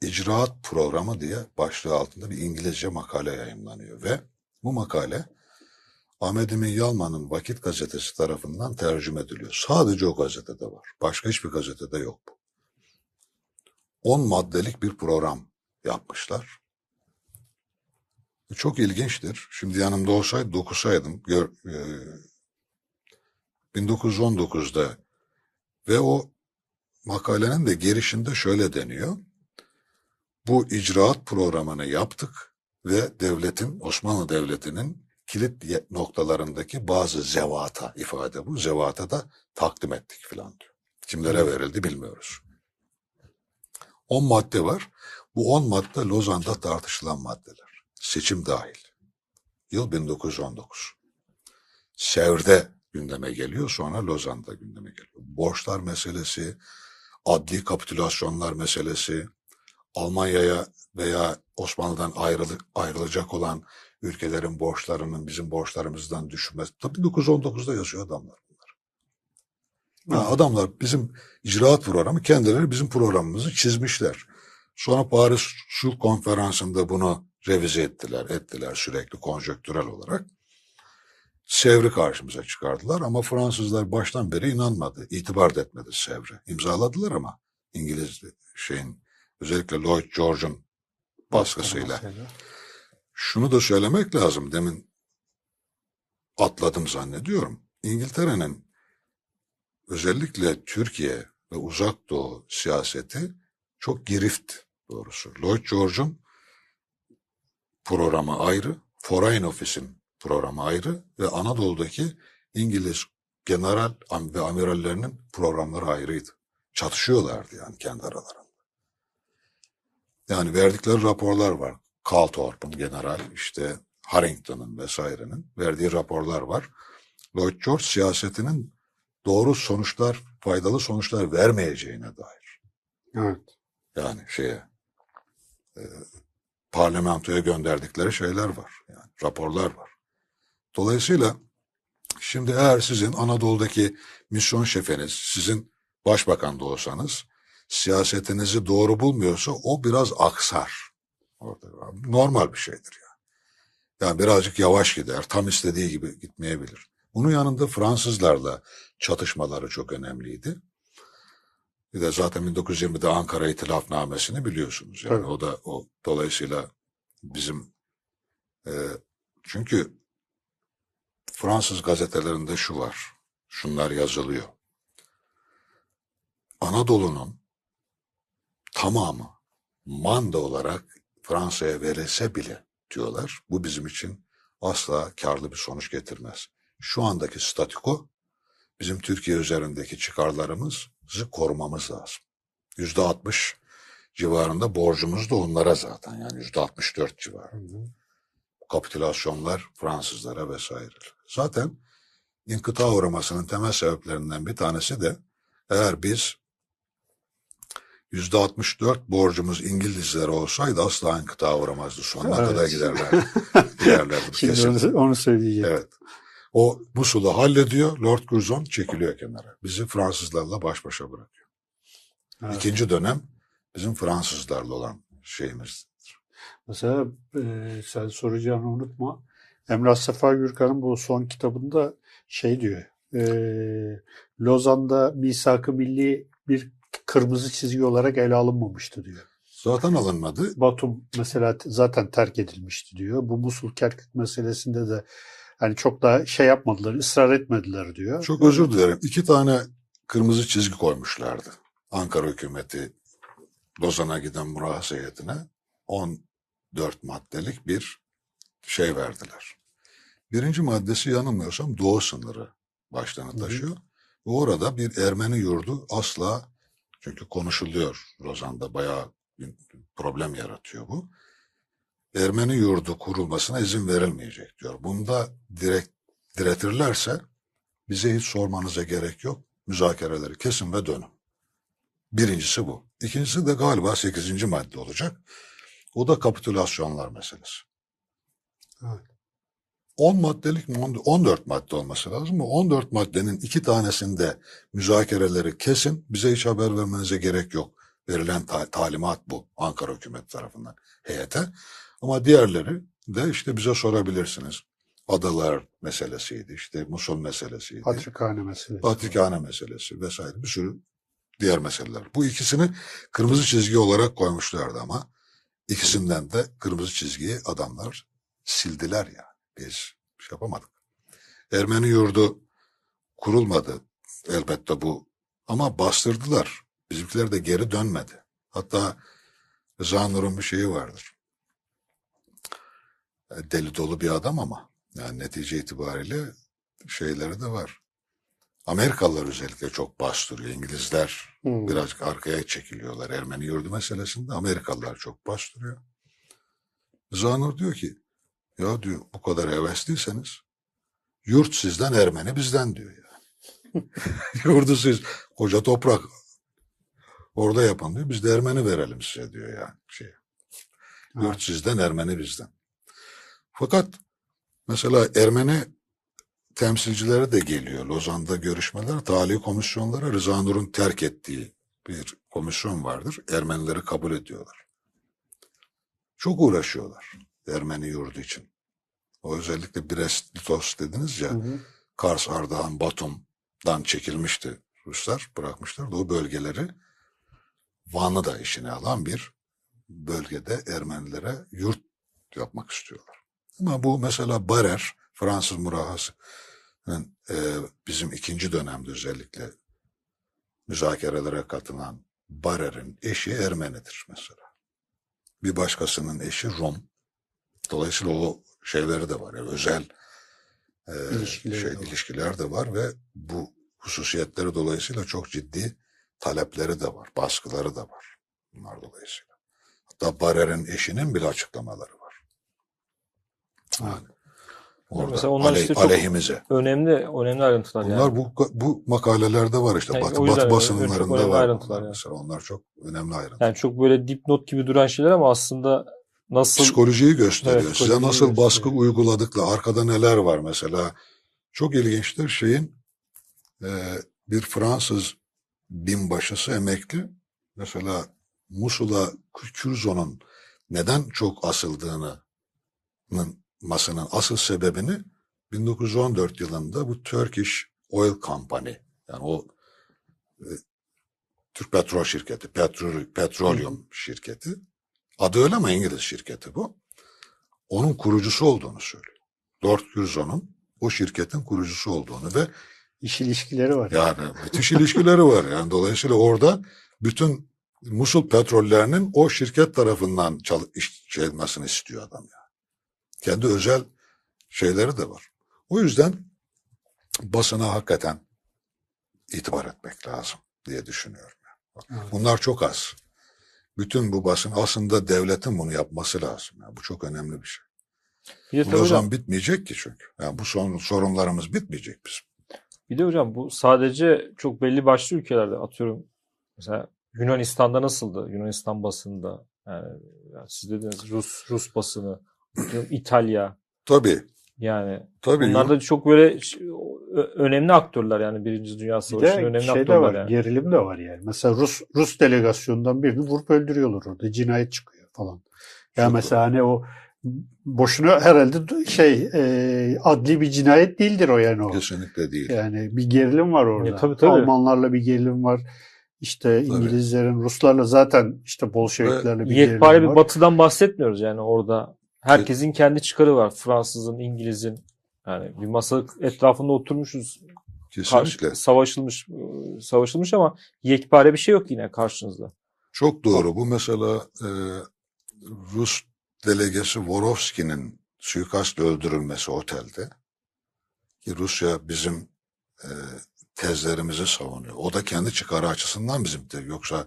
icraat programı diye başlığı altında bir İngilizce makale yayımlanıyor ve bu makale Ahmet Emin Yalman'ın Vakit gazetesi tarafından tercüme ediliyor. Sadece o gazetede var. Başka hiçbir gazetede yok bu. 10 maddelik bir program yapmışlar. Çok ilginçtir. Şimdi yanımda olsaydı dokusaydım. Gör, e, 1919'da ve o makalenin de girişinde şöyle deniyor. Bu icraat programını yaptık ve devletin, Osmanlı Devleti'nin kilit noktalarındaki bazı zevata ifade bu. Zevata da takdim ettik filan diyor. Kimlere verildi bilmiyoruz. 10 madde var. Bu 10 madde Lozan'da tartışılan maddeler. Seçim dahil. Yıl 1919. Sevr'de gündeme geliyor sonra Lozan'da gündeme geliyor. Borçlar meselesi, adli kapitülasyonlar meselesi, Almanya'ya veya Osmanlı'dan ayrılık, ayrılacak olan ülkelerin borçlarının bizim borçlarımızdan düşmesi. Tabii 1919'da yazıyor adamlar bunlar. Ha, adamlar bizim icraat programı kendileri bizim programımızı çizmişler. Sonra Paris Sulh Konferansı'nda bunu revize ettiler, ettiler sürekli konjöktürel olarak. Sevr'i karşımıza çıkardılar ama Fransızlar baştan beri inanmadı, itibar da etmedi Sevr'e. İmzaladılar ama İngiliz şeyin özellikle Lloyd George'un baskısıyla. Mesela. Şunu da söylemek lazım. Demin atladım zannediyorum. İngiltere'nin özellikle Türkiye ve Uzak Doğu siyaseti çok girift doğrusu. Lloyd George'un programı ayrı, Foreign Office'in programı ayrı ve Anadolu'daki İngiliz general ve amirallerinin programları ayrıydı. çatışıyorlardı yani kendi aralarında. Yani verdikleri raporlar var. Calthorpe'un general, işte Harrington'ın vesairenin verdiği raporlar var. Lloyd George siyasetinin doğru sonuçlar, faydalı sonuçlar vermeyeceğine dair. Evet. Yani şeye e, parlamentoya gönderdikleri şeyler var. Yani raporlar var. Dolayısıyla şimdi eğer sizin Anadolu'daki misyon şefiniz, sizin başbakan da olsanız siyasetinizi doğru bulmuyorsa o biraz aksar. Orada normal bir şeydir yani. Yani birazcık yavaş gider, tam istediği gibi gitmeyebilir. Bunun yanında Fransızlarla çatışmaları çok önemliydi. Bir de zaten 1920'de Ankara İtilafnamesini biliyorsunuz. Yani Tabii. o da o dolayısıyla bizim e, çünkü Fransız gazetelerinde şu var. Şunlar yazılıyor. Anadolu'nun tamamı manda olarak Fransa'ya verilse bile diyorlar. Bu bizim için asla karlı bir sonuç getirmez. Şu andaki statüko bizim Türkiye üzerindeki çıkarlarımızı korumamız lazım. Yüzde altmış civarında borcumuz da onlara zaten yani yüzde altmış dört civarında. Kapitülasyonlar Fransızlara vesaire. Zaten inkıta uğramasının temel sebeplerinden bir tanesi de eğer biz yüzde 64 borcumuz İngilizlere olsaydı asla inkıta uğramazdı. Sonuna Evet. kadar giderler. giderlerdi bu Şimdi kesin. onu, onu söyleyeceğim. Evet. O Musul'u hallediyor. Lord Curzon çekiliyor kenara. Bizi Fransızlarla baş başa bırakıyor. Evet. İkinci dönem bizim Fransızlarla olan şeyimiz. Mesela e, sen soracağını unutma. Emrah Sefa Gürkan'ın bu son kitabında şey diyor. E, Lozan'da misak-ı milli bir kırmızı çizgi olarak ele alınmamıştı diyor. Zaten alınmadı. Batum mesela zaten terk edilmişti diyor. Bu Musul Kerkük meselesinde de hani çok da şey yapmadılar, ısrar etmediler diyor. Çok özür dilerim. İki tane kırmızı çizgi koymuşlardı. Ankara hükümeti Lozan'a giden murahhas heyetine 14 maddelik bir şey verdiler. Birinci maddesi yanılmıyorsam doğu sınırı başlığını hı. taşıyor. Ve orada bir Ermeni yurdu asla çünkü konuşuluyor Lozan'da bayağı problem yaratıyor bu. Ermeni yurdu kurulmasına izin verilmeyecek diyor. Bunda direkt diretirlerse bize hiç sormanıza gerek yok. Müzakereleri kesin ve dönün. Birincisi bu. İkincisi de galiba 8. madde olacak. O da kapitülasyonlar meselesi. Evet. 10 maddelik mi? 14 madde olması lazım. Bu 14 maddenin iki tanesinde müzakereleri kesin. Bize hiç haber vermenize gerek yok. Verilen ta- talimat bu Ankara hükümeti tarafından heyete. Ama diğerleri de işte bize sorabilirsiniz. Adalar meselesiydi, işte Musul meselesiydi. Patrikhane meselesi. Patrikhane meselesi vesaire bir sürü diğer meseleler. Bu ikisini kırmızı çizgi olarak koymuşlardı ama ikisinden de kırmızı çizgiyi adamlar sildiler ya. Biz şey yapamadık. Ermeni yurdu kurulmadı elbette bu ama bastırdılar. Bizimkiler de geri dönmedi. Hatta Rıza Nur'un bir şeyi vardır. E, Deli dolu bir adam ama yani netice itibariyle şeyleri de var. Amerikalılar özellikle çok bastırıyor. İngilizler Hmm. birazcık arkaya çekiliyorlar. Ermeni yurdu meselesinde Amerikalılar çok bastırıyor. Zanur diyor ki ya diyor bu kadar hevesliyseniz yurt sizden Ermeni bizden diyor ya. Yurdu siz koca toprak orada yapın diyor. Biz de Ermeni verelim size diyor yani. Şey. Yurt Evet. sizden Ermeni bizden. Fakat mesela Ermeni temsilcileri de geliyor. Lozan'da görüşmeler, tali komisyonlara Rıza Nur'un terk ettiği bir komisyon vardır. Ermenileri kabul ediyorlar. Çok uğraşıyorlar Ermeni yurdu için. O özellikle Brest, Litos dediniz ya, Hı hı. Kars, Ardahan, Batum'dan çekilmişti Ruslar, bırakmışlardı o bölgeleri. Van'ı da işine alan bir bölgede Ermenilere yurt yapmak istiyorlar. Ama bu mesela Barer, Fransız murahhasının e, bizim ikinci dönemde özellikle müzakerelere katılan Barer'in eşi Ermenidir mesela. Bir başkasının eşi Rum. Dolayısıyla o şeyleri de var. Yani özel e, İlişkileri şey, de var. ilişkiler de var ve bu hususiyetleri dolayısıyla çok ciddi talepleri de var, baskıları da var. Bunlar dolayısıyla. Hatta Barer'in eşinin bile açıklamaları var. Yani orada Mesela onlar aley- işte çok- aleyhimize. Önemli önemli ayrıntılar yani. Bunlar bu bu makalelerde var işte. Yani Batı, batı basınlarında var. ayrıntılar yani. Mesela onlar çok önemli ayrıntılar. Yani çok böyle dipnot gibi duran şeyler ama aslında nasıl Psikolojiyi gösteriyor. Evet, Size nasıl baskı uyguladıkla arkada neler var mesela. Çok ilginçtir şeyin e, bir Fransız binbaşısı emekli mesela Musul'a Curzon'un neden çok asıldığını masının asıl sebebini 1914 yılında bu Turkish Oil Company yani o e, Türk petrol şirketi, petrol, petroleum şirketi adı öyle ama İngiliz şirketi bu. Onun kurucusu olduğunu söylüyor. Lord Curzon'un o şirketin kurucusu olduğunu ve İş ilişkileri var. yani müthiş ilişkileri var. Yani dolayısıyla orada bütün Musul petrollerinin o şirket tarafından çalı- iş çekilmesini istiyor adam yani. Kendi özel şeyleri de var. O yüzden basına hakikaten itibar etmek lazım diye düşünüyorum. Evet. Bunlar çok az. Bütün bu basın aslında devletin bunu yapması lazım. Yani bu çok önemli bir şey. bir Bu hocam, bitmeyecek ki çünkü. Yani bu son, sorunlarımız bitmeyecek bizim. bir de hocam bu sadece çok belli başlı ülkelerde atıyorum mesela Yunanistan'da nasıldı? Yunanistan basında yani, yani siz dediniz Rus Rus basını, İtalya Tabii. Yani Tabii. Bunlar da çok böyle önemli aktörler yani Birinci Dünya Bir Savaşı'nın de önemli şey de aktörler var, yani. gerilim de var yani. Mesela Rus Rus delegasyonundan birini vurup öldürüyorlar orada. Cinayet çıkıyor falan. Ya Çok mesela hani o boşuna herhalde şey e, adli bir cinayet değildir o yani o. Kesinlikle değil. Yani bir gerilim var orada. E, tabii, tabii. Almanlarla bir gerilim var. İşte İngilizlerin, Ruslarla zaten işte Bolşeviklerle bir gerilim Yekpare bir var. batıdan bahsetmiyoruz yani orada. Herkesin kendi çıkarı var. Fransızın, İngiliz'in. Yani bir masa etrafında oturmuşuz. Karşı, Kesinlikle. savaşılmış ıı, savaşılmış ama yekpare bir şey yok yine karşınızda. Çok doğru. Bu mesela e, Rus delegesi Vorovski'nin suikastla öldürülmesi otelde. Ki Rusya bizim e, tezlerimizi savunuyor. O da kendi çıkarı açısından bizim de yoksa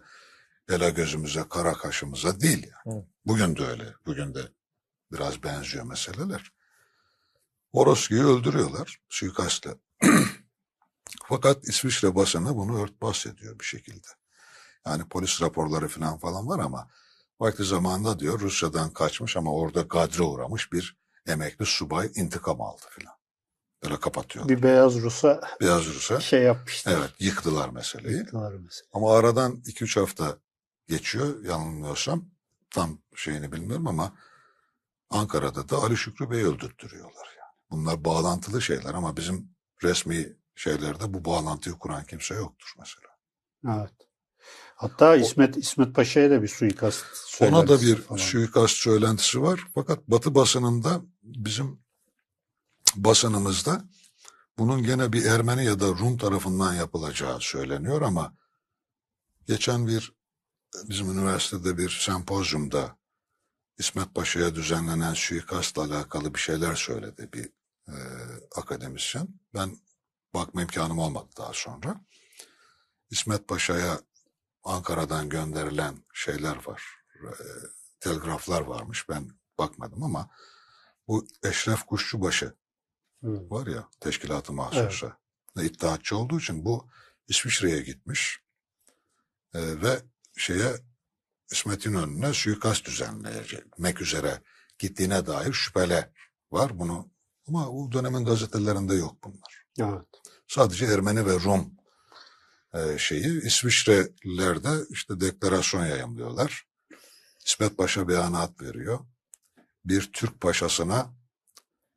ela gözümüze, kara kaşımıza değil. Yani. Bugün de öyle. Bugün de biraz benziyor meseleler. Vorovski'yi öldürüyorlar suikastla. Fakat İsviçre basını bunu örtbas ediyor bir şekilde. Yani polis raporları falan falan var ama vakti zamanında diyor Rusya'dan kaçmış ama orada gadre uğramış bir emekli subay intikam aldı filan. Böyle kapatıyor. Bir beyaz Rus'a Beyaz Rus'a. şey yapmışlar. Evet yıktılar meseleyi. Yıktılar mesela. Ama aradan 2-3 hafta geçiyor yanılmıyorsam. Tam şeyini bilmiyorum ama Ankara'da da Ali Şükrü Bey'i öldürttürüyorlar. Yani. Bunlar bağlantılı şeyler ama bizim resmi şeylerde bu bağlantıyı kuran kimse yoktur mesela. Evet. Hatta İsmet İsmet Paşa'ya da bir suikast Ona da söylentisi bir falan. suikast söylentisi var. Fakat Batı basınında bizim basınımızda bunun gene bir Ermeni ya da Rum tarafından yapılacağı söyleniyor ama geçen bir bizim üniversitede bir sempozyumda İsmet Paşa'ya düzenlenen suikastla alakalı bir şeyler söyledi bir e, akademisyen. Ben bakma imkanım olmadı daha sonra. İsmet Paşa'ya Ankara'dan gönderilen şeyler var. E, telgraflar varmış. Ben bakmadım ama bu Eşref Kuşçubaşı Hı. var ya teşkilatı mahsusu. İttihatçı olduğu için bu İsviçre'ye gitmiş. E, ve şeye İsmet İnönü'ne suikast düzenleyecek üzere gittiğine dair şüphele var bunu. Ama bu dönemin gazetelerinde yok bunlar. Evet. Sadece Ermeni ve Rum e, şeyi İsviçreliler de işte deklarasyon yayımlıyorlar. İsmet Paşa beyanat veriyor. Bir Türk paşasına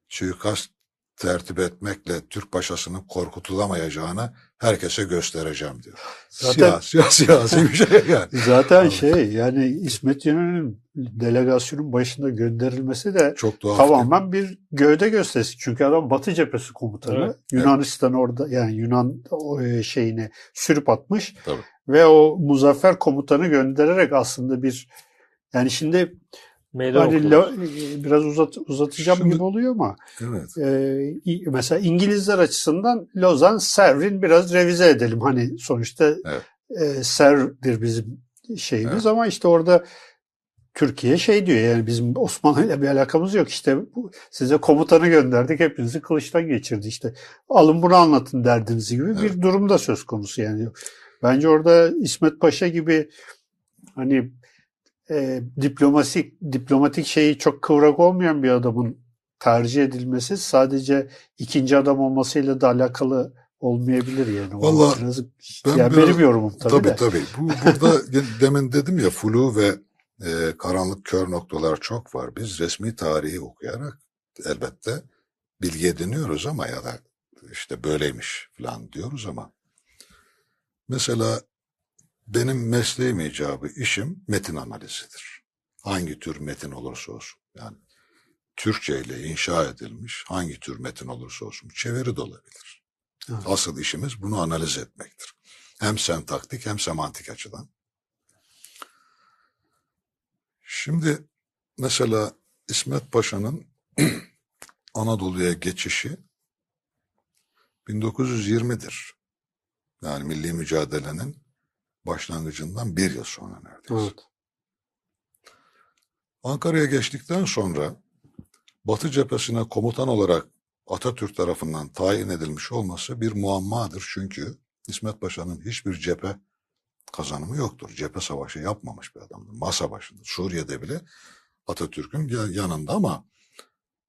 suikast tertip etmekle Türk paşasının korkutulamayacağını herkese göstereceğim diyor. Zaten- Siyasi, siyasi bir şey yani. Zaten Evet. şey yani İsmet İnönü'nün delegasyonun başında gönderilmesi de Çok tamamen bir gövde gösterisi. Çünkü adam Batı cephesi komutanı. Evet. Yunanistan orada yani Yunan e, şeyini sürüp atmış. Tabii. Ve o muzaffer komutanı göndererek aslında bir yani şimdi Meydan hani la- e, biraz uzat, uzatacağım Şimdi- gibi oluyor ama Evet. e, mesela İngilizler açısından Lozan Sevrin biraz revize edelim. Hani sonuçta Evet. e, serdir bizim şeyimiz ama işte orada Türkiye şey diyor yani bizim Osmanlı ile bir alakamız yok işte bu, size komutanı gönderdik hepinizi kılıçtan geçirdi işte alın bunu anlatın derdiniz gibi Evet. bir durum da söz konusu yani. Bence orada İsmet Paşa gibi hani e, diplomatik diplomatik şeyi çok kıvrak olmayan bir adamın tercih edilmesi sadece ikinci adam olmasıyla da alakalı olmayabilir yani. Biraz, ben yani biraz- benim yorumum tabii, Tabii de. tabii. Bu, burada demin dedim ya flu ve e, karanlık kör noktalar çok var. Biz resmi tarihi okuyarak elbette bilgi ediniyoruz ama ya da işte böyleymiş falan diyoruz ama mesela benim mesleğim icabı işim metin analizidir. Hangi tür metin olursa olsun. Yani Türkçe ile inşa edilmiş hangi tür metin olursa olsun çeviri de olabilir. Evet. Asıl işimiz bunu analiz etmektir. Hem sentaktik hem semantik açıdan. Şimdi mesela İsmet Paşa'nın Anadolu'ya geçişi 1920'dir. Yani milli mücadelenin başlangıcından bir yıl sonra neredeyse. Evet. Ankara'ya geçtikten sonra Batı cephesine komutan olarak Atatürk tarafından tayin edilmiş olması bir muammadır. Çünkü İsmet Paşa'nın hiçbir cephe kazanımı yoktur. Cephe savaşı yapmamış bir adamdır. Masa başında. Suriye'de bile Atatürk'ün ya- yanında ama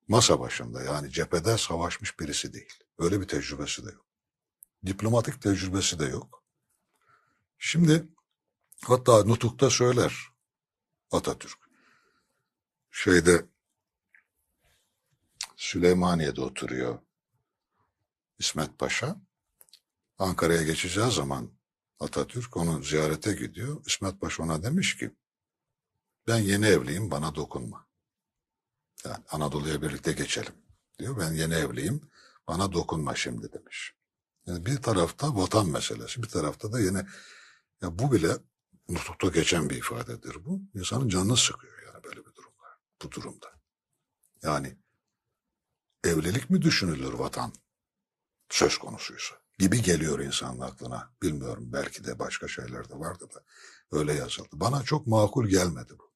masa başında yani cephede savaşmış birisi değil. Öyle bir tecrübesi de yok. Diplomatik tecrübesi de yok. Şimdi hatta nutukta söyler Atatürk. Şeyde Süleymaniye'de oturuyor İsmet Paşa. Ankara'ya geçeceği zaman Atatürk onu ziyarete gidiyor. İsmet Paşa ona demiş ki ben yeni evliyim bana dokunma. Yani Anadolu'ya birlikte geçelim diyor. Ben yeni evliyim bana dokunma şimdi demiş. Yani bir tarafta vatan meselesi bir tarafta da yine ya bu bile nutukta geçen bir ifadedir bu. İnsanın canını sıkıyor yani böyle bir durumda. Bu durumda. Yani evlilik mi düşünülür vatan söz konusuysa gibi geliyor insanın aklına. Bilmiyorum belki de başka şeyler de vardı da öyle yazıldı. Bana çok makul gelmedi bu.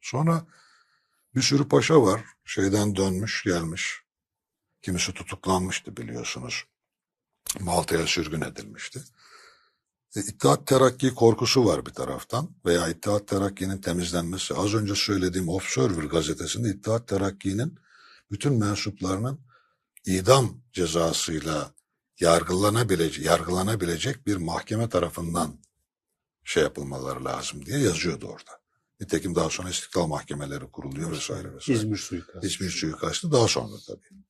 Sonra bir sürü paşa var şeyden dönmüş gelmiş. Kimisi tutuklanmıştı biliyorsunuz. Malta'ya sürgün edilmişti. E, İttihat Terakki korkusu var bir taraftan veya İttihat Terakki'nin temizlenmesi. Az önce söylediğim Observer gazetesinde İttihat Terakki'nin bütün mensuplarının idam cezasıyla yargılanabilecek, yargılanabilecek bir mahkeme tarafından şey yapılmaları lazım diye yazıyordu orada. Nitekim daha sonra istiklal mahkemeleri kuruluyor vesaire vesaire. İzmir suikastı. İzmir suikastı daha sonra tabii.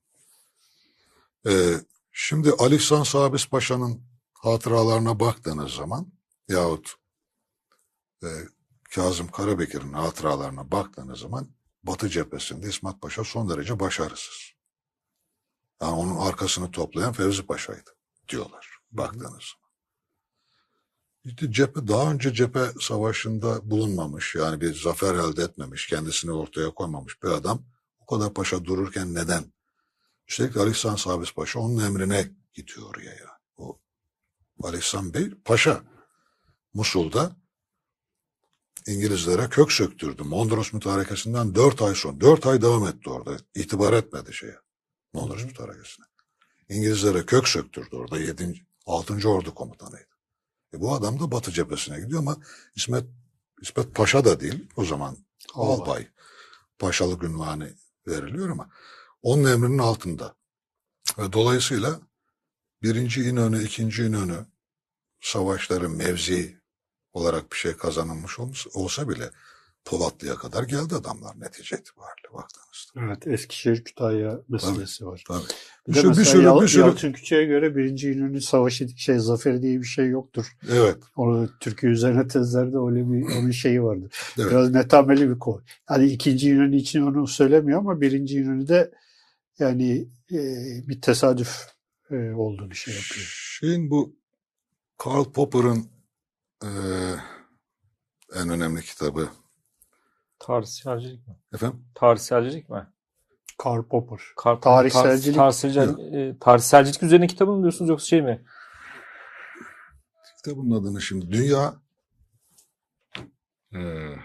Ee, şimdi Ali İhsan Sabis Paşa'nın hatıralarına baktığınız zaman yahut e, Kazım Karabekir'in hatıralarına baktığınız zaman Batı cephesinde İsmet Paşa son derece başarısız. Yani onun arkasını toplayan Fevzi Paşa'ydı diyorlar baktığınız zaman. İşte cephe, daha önce cephe savaşında bulunmamış yani bir zafer elde etmemiş, kendisini ortaya koymamış bir adam o kadar paşa dururken neden? Üstelik Ali İhsan Sabis Paşa onun emrine gidiyor ya. O İhsan Bey paşa Musul'da İngilizlere kök söktürdü. Mondros mütarekesinden dört ay sonra. Dört ay devam etti orada. İtibar etmedi şeye. Mondros mütarekesine. İngilizlere kök söktürdü orada. Yedinci, altıncı ordu komutanıydı. E bu adam da Batı cephesine gidiyor ama İsmet, İsmet Paşa da değil. O zaman Albay. albay. Paşalık ünvanı veriliyor ama onun emrinin altında. Ve dolayısıyla birinci İnönü, ikinci İnönü savaşları mevzi olarak bir şey kazanılmış olsa bile Polatlı'ya kadar geldi adamlar netice itibariyle baktığınızda. Evet Eskişehir Kütahya meselesi var. Tabii. Bir, Bir de sürü- bir sürü- Yal- bir sürü- Yalçın Küçük'e göre birinci İnönü Savaşı şey zaferi diye bir şey yoktur. Evet. O Türkiye üzerine tezlerde öyle bir onun şeyi vardı. Evet. Biraz netameli bir konu. Yani ikinci İnönü için onu söylemiyor ama birinci İnönü'de yani e, bir tesadüf e, olduğunu şey yapıyor. Şeyin bu Karl Popper'ın e, en önemli kitabı. Tarihselcilik mi? Efendim? Tarihselcilik mi? Karl Popper. Kar, Tarihselcilik- Tar, tarihsel- e, tarihselcilik üzerine kitabı mı diyorsunuz yoksa şey mi? kitabın adını şimdi Dünya eee,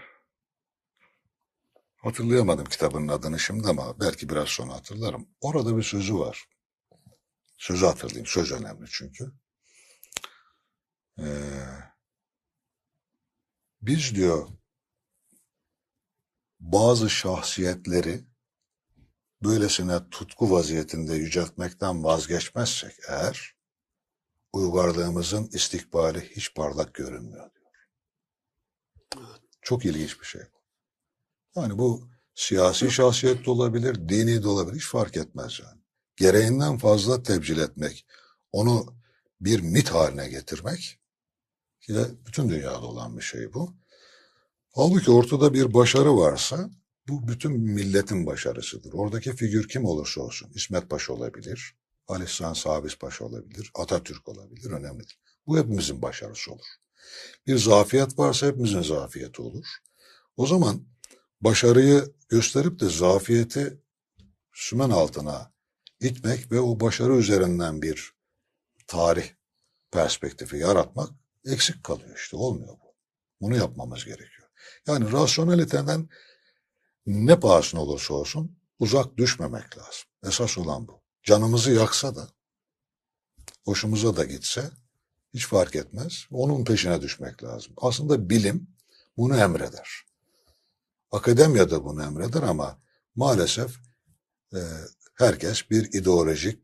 hatırlayamadım kitabın adını şimdi ama belki biraz sonra hatırlarım. Orada bir sözü var. Sözü hatırlayayım. Söz önemli çünkü. Eee, biz diyor bazı şahsiyetleri böylesine tutku vaziyetinde yüceltmekten vazgeçmezsek eğer uygarlığımızın istikbali hiç parlak görünmüyor diyor. Çok ilginç bir şey. Yani bu siyasi şahsiyet de olabilir, dini de olabilir, hiç fark etmez yani. Gereğinden fazla tebcil etmek, onu bir mit haline getirmek ki de bütün dünyada olan bir şey bu. Halbuki ortada bir başarı varsa bu bütün milletin başarısıdır. Oradaki figür kim olursa olsun, İsmet Paşa olabilir, Ali İhsan Sabis Paşa olabilir, Atatürk olabilir, önemlidir. Bu hepimizin başarısı olur. Bir zafiyet varsa hepimizin zafiyeti olur. O zaman başarıyı gösterip de zafiyeti sümen altına itmek ve o başarı üzerinden bir tarih perspektifi yaratmak eksik kalıyor işte olmuyor bu. Bunu yapmamız gerekiyor. Yani rasyonaliteden ne pahasına olursa olsun uzak düşmemek lazım. Esas olan bu. Canımızı yaksa da, hoşumuza da gitse hiç fark etmez. Onun peşine düşmek lazım. Aslında bilim bunu emreder. Akademiya da bunu emreder ama maalesef e, herkes bir ideolojik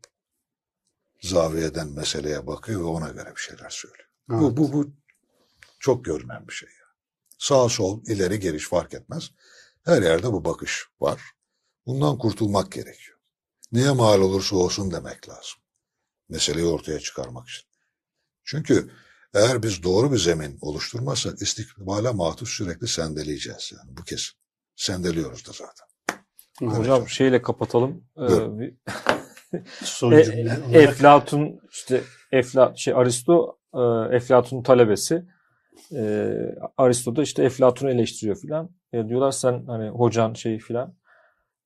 zaviyeden meseleye bakıyor ve ona göre bir şeyler söylüyor. Evet. Bu, bu, bu çok görünen bir şey. Yani. Sağ sol, ileri geliş fark etmez. Her yerde bu bakış var. Bundan kurtulmak gerekiyor. Neye mal olursa olsun demek lazım. Meseleyi ortaya çıkarmak için. Çünkü eğer biz doğru bir zemin oluşturmazsak istikbale mahtus sürekli sendeleyeceğiz. Yani bu kesin. Sendeliyoruz da zaten. Evet. Hocam şeyle kapatalım. Ee, Son E- cümle olarak. Eflatun işte Efla şey Aristo e, Eflatun'un talebesi. E, Aristo da işte Eflatun'u eleştiriyor filan. E, diyorlar sen hani hocan şey filan.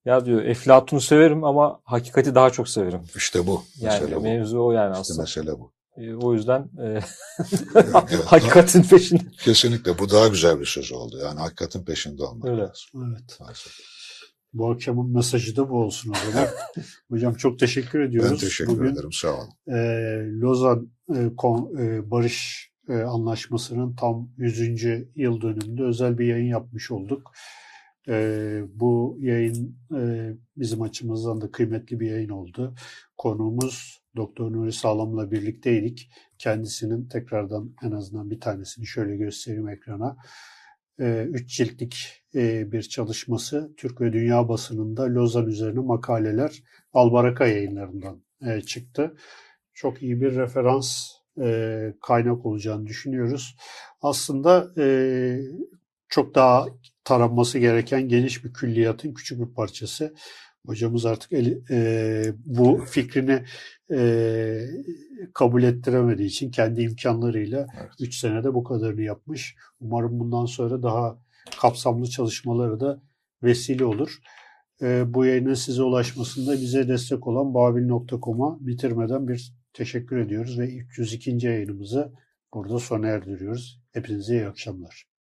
Ya diyor Eflatun'u severim ama hakikati daha çok severim. İşte bu. Yani mesele bu. mevzu o yani İşte aslında. mesele bu. E, o yüzden e, Yani evet, hakikatin peşinde. Kesinlikle bu daha güzel bir söz oldu. Yani hakikatin peşinde olmak Öyle. lazım. Evet. Maalesef. Bu akşamın mesajı da bu olsun o zaman. Hocam çok teşekkür ediyoruz. Ben teşekkür Bugün ederim. Sağ olun. e, Lozan e, kon- e, Barış e, Anlaşması'nın tam 100. yıl dönümünde özel bir yayın yapmış olduk. E, bu yayın e, bizim açımızdan da kıymetli bir yayın oldu. Konuğumuz Doktor Nuri Sağlam'la birlikteydik. Kendisinin tekrardan en azından bir tanesini şöyle göstereyim ekrana. E, üç ciltlik e, bir çalışması Türk ve Dünya basınında Lozan üzerine makaleler Albaraka yayınlarından e, çıktı. Çok iyi bir referans e, kaynak olacağını düşünüyoruz. Aslında e, çok daha taranması gereken geniş bir külliyatın küçük bir parçası. Hocamız artık eli- e, bu fikrini e, kabul ettiremediği için kendi imkanlarıyla Evet. 3 senede bu kadarını yapmış. Umarım bundan sonra daha kapsamlı çalışmaları da vesile olur. E, bu yayının size ulaşmasında bize destek olan babil.com'a bitirmeden bir teşekkür ediyoruz ve 302. yayınımızı burada sona erdiriyoruz. Hepinize iyi akşamlar.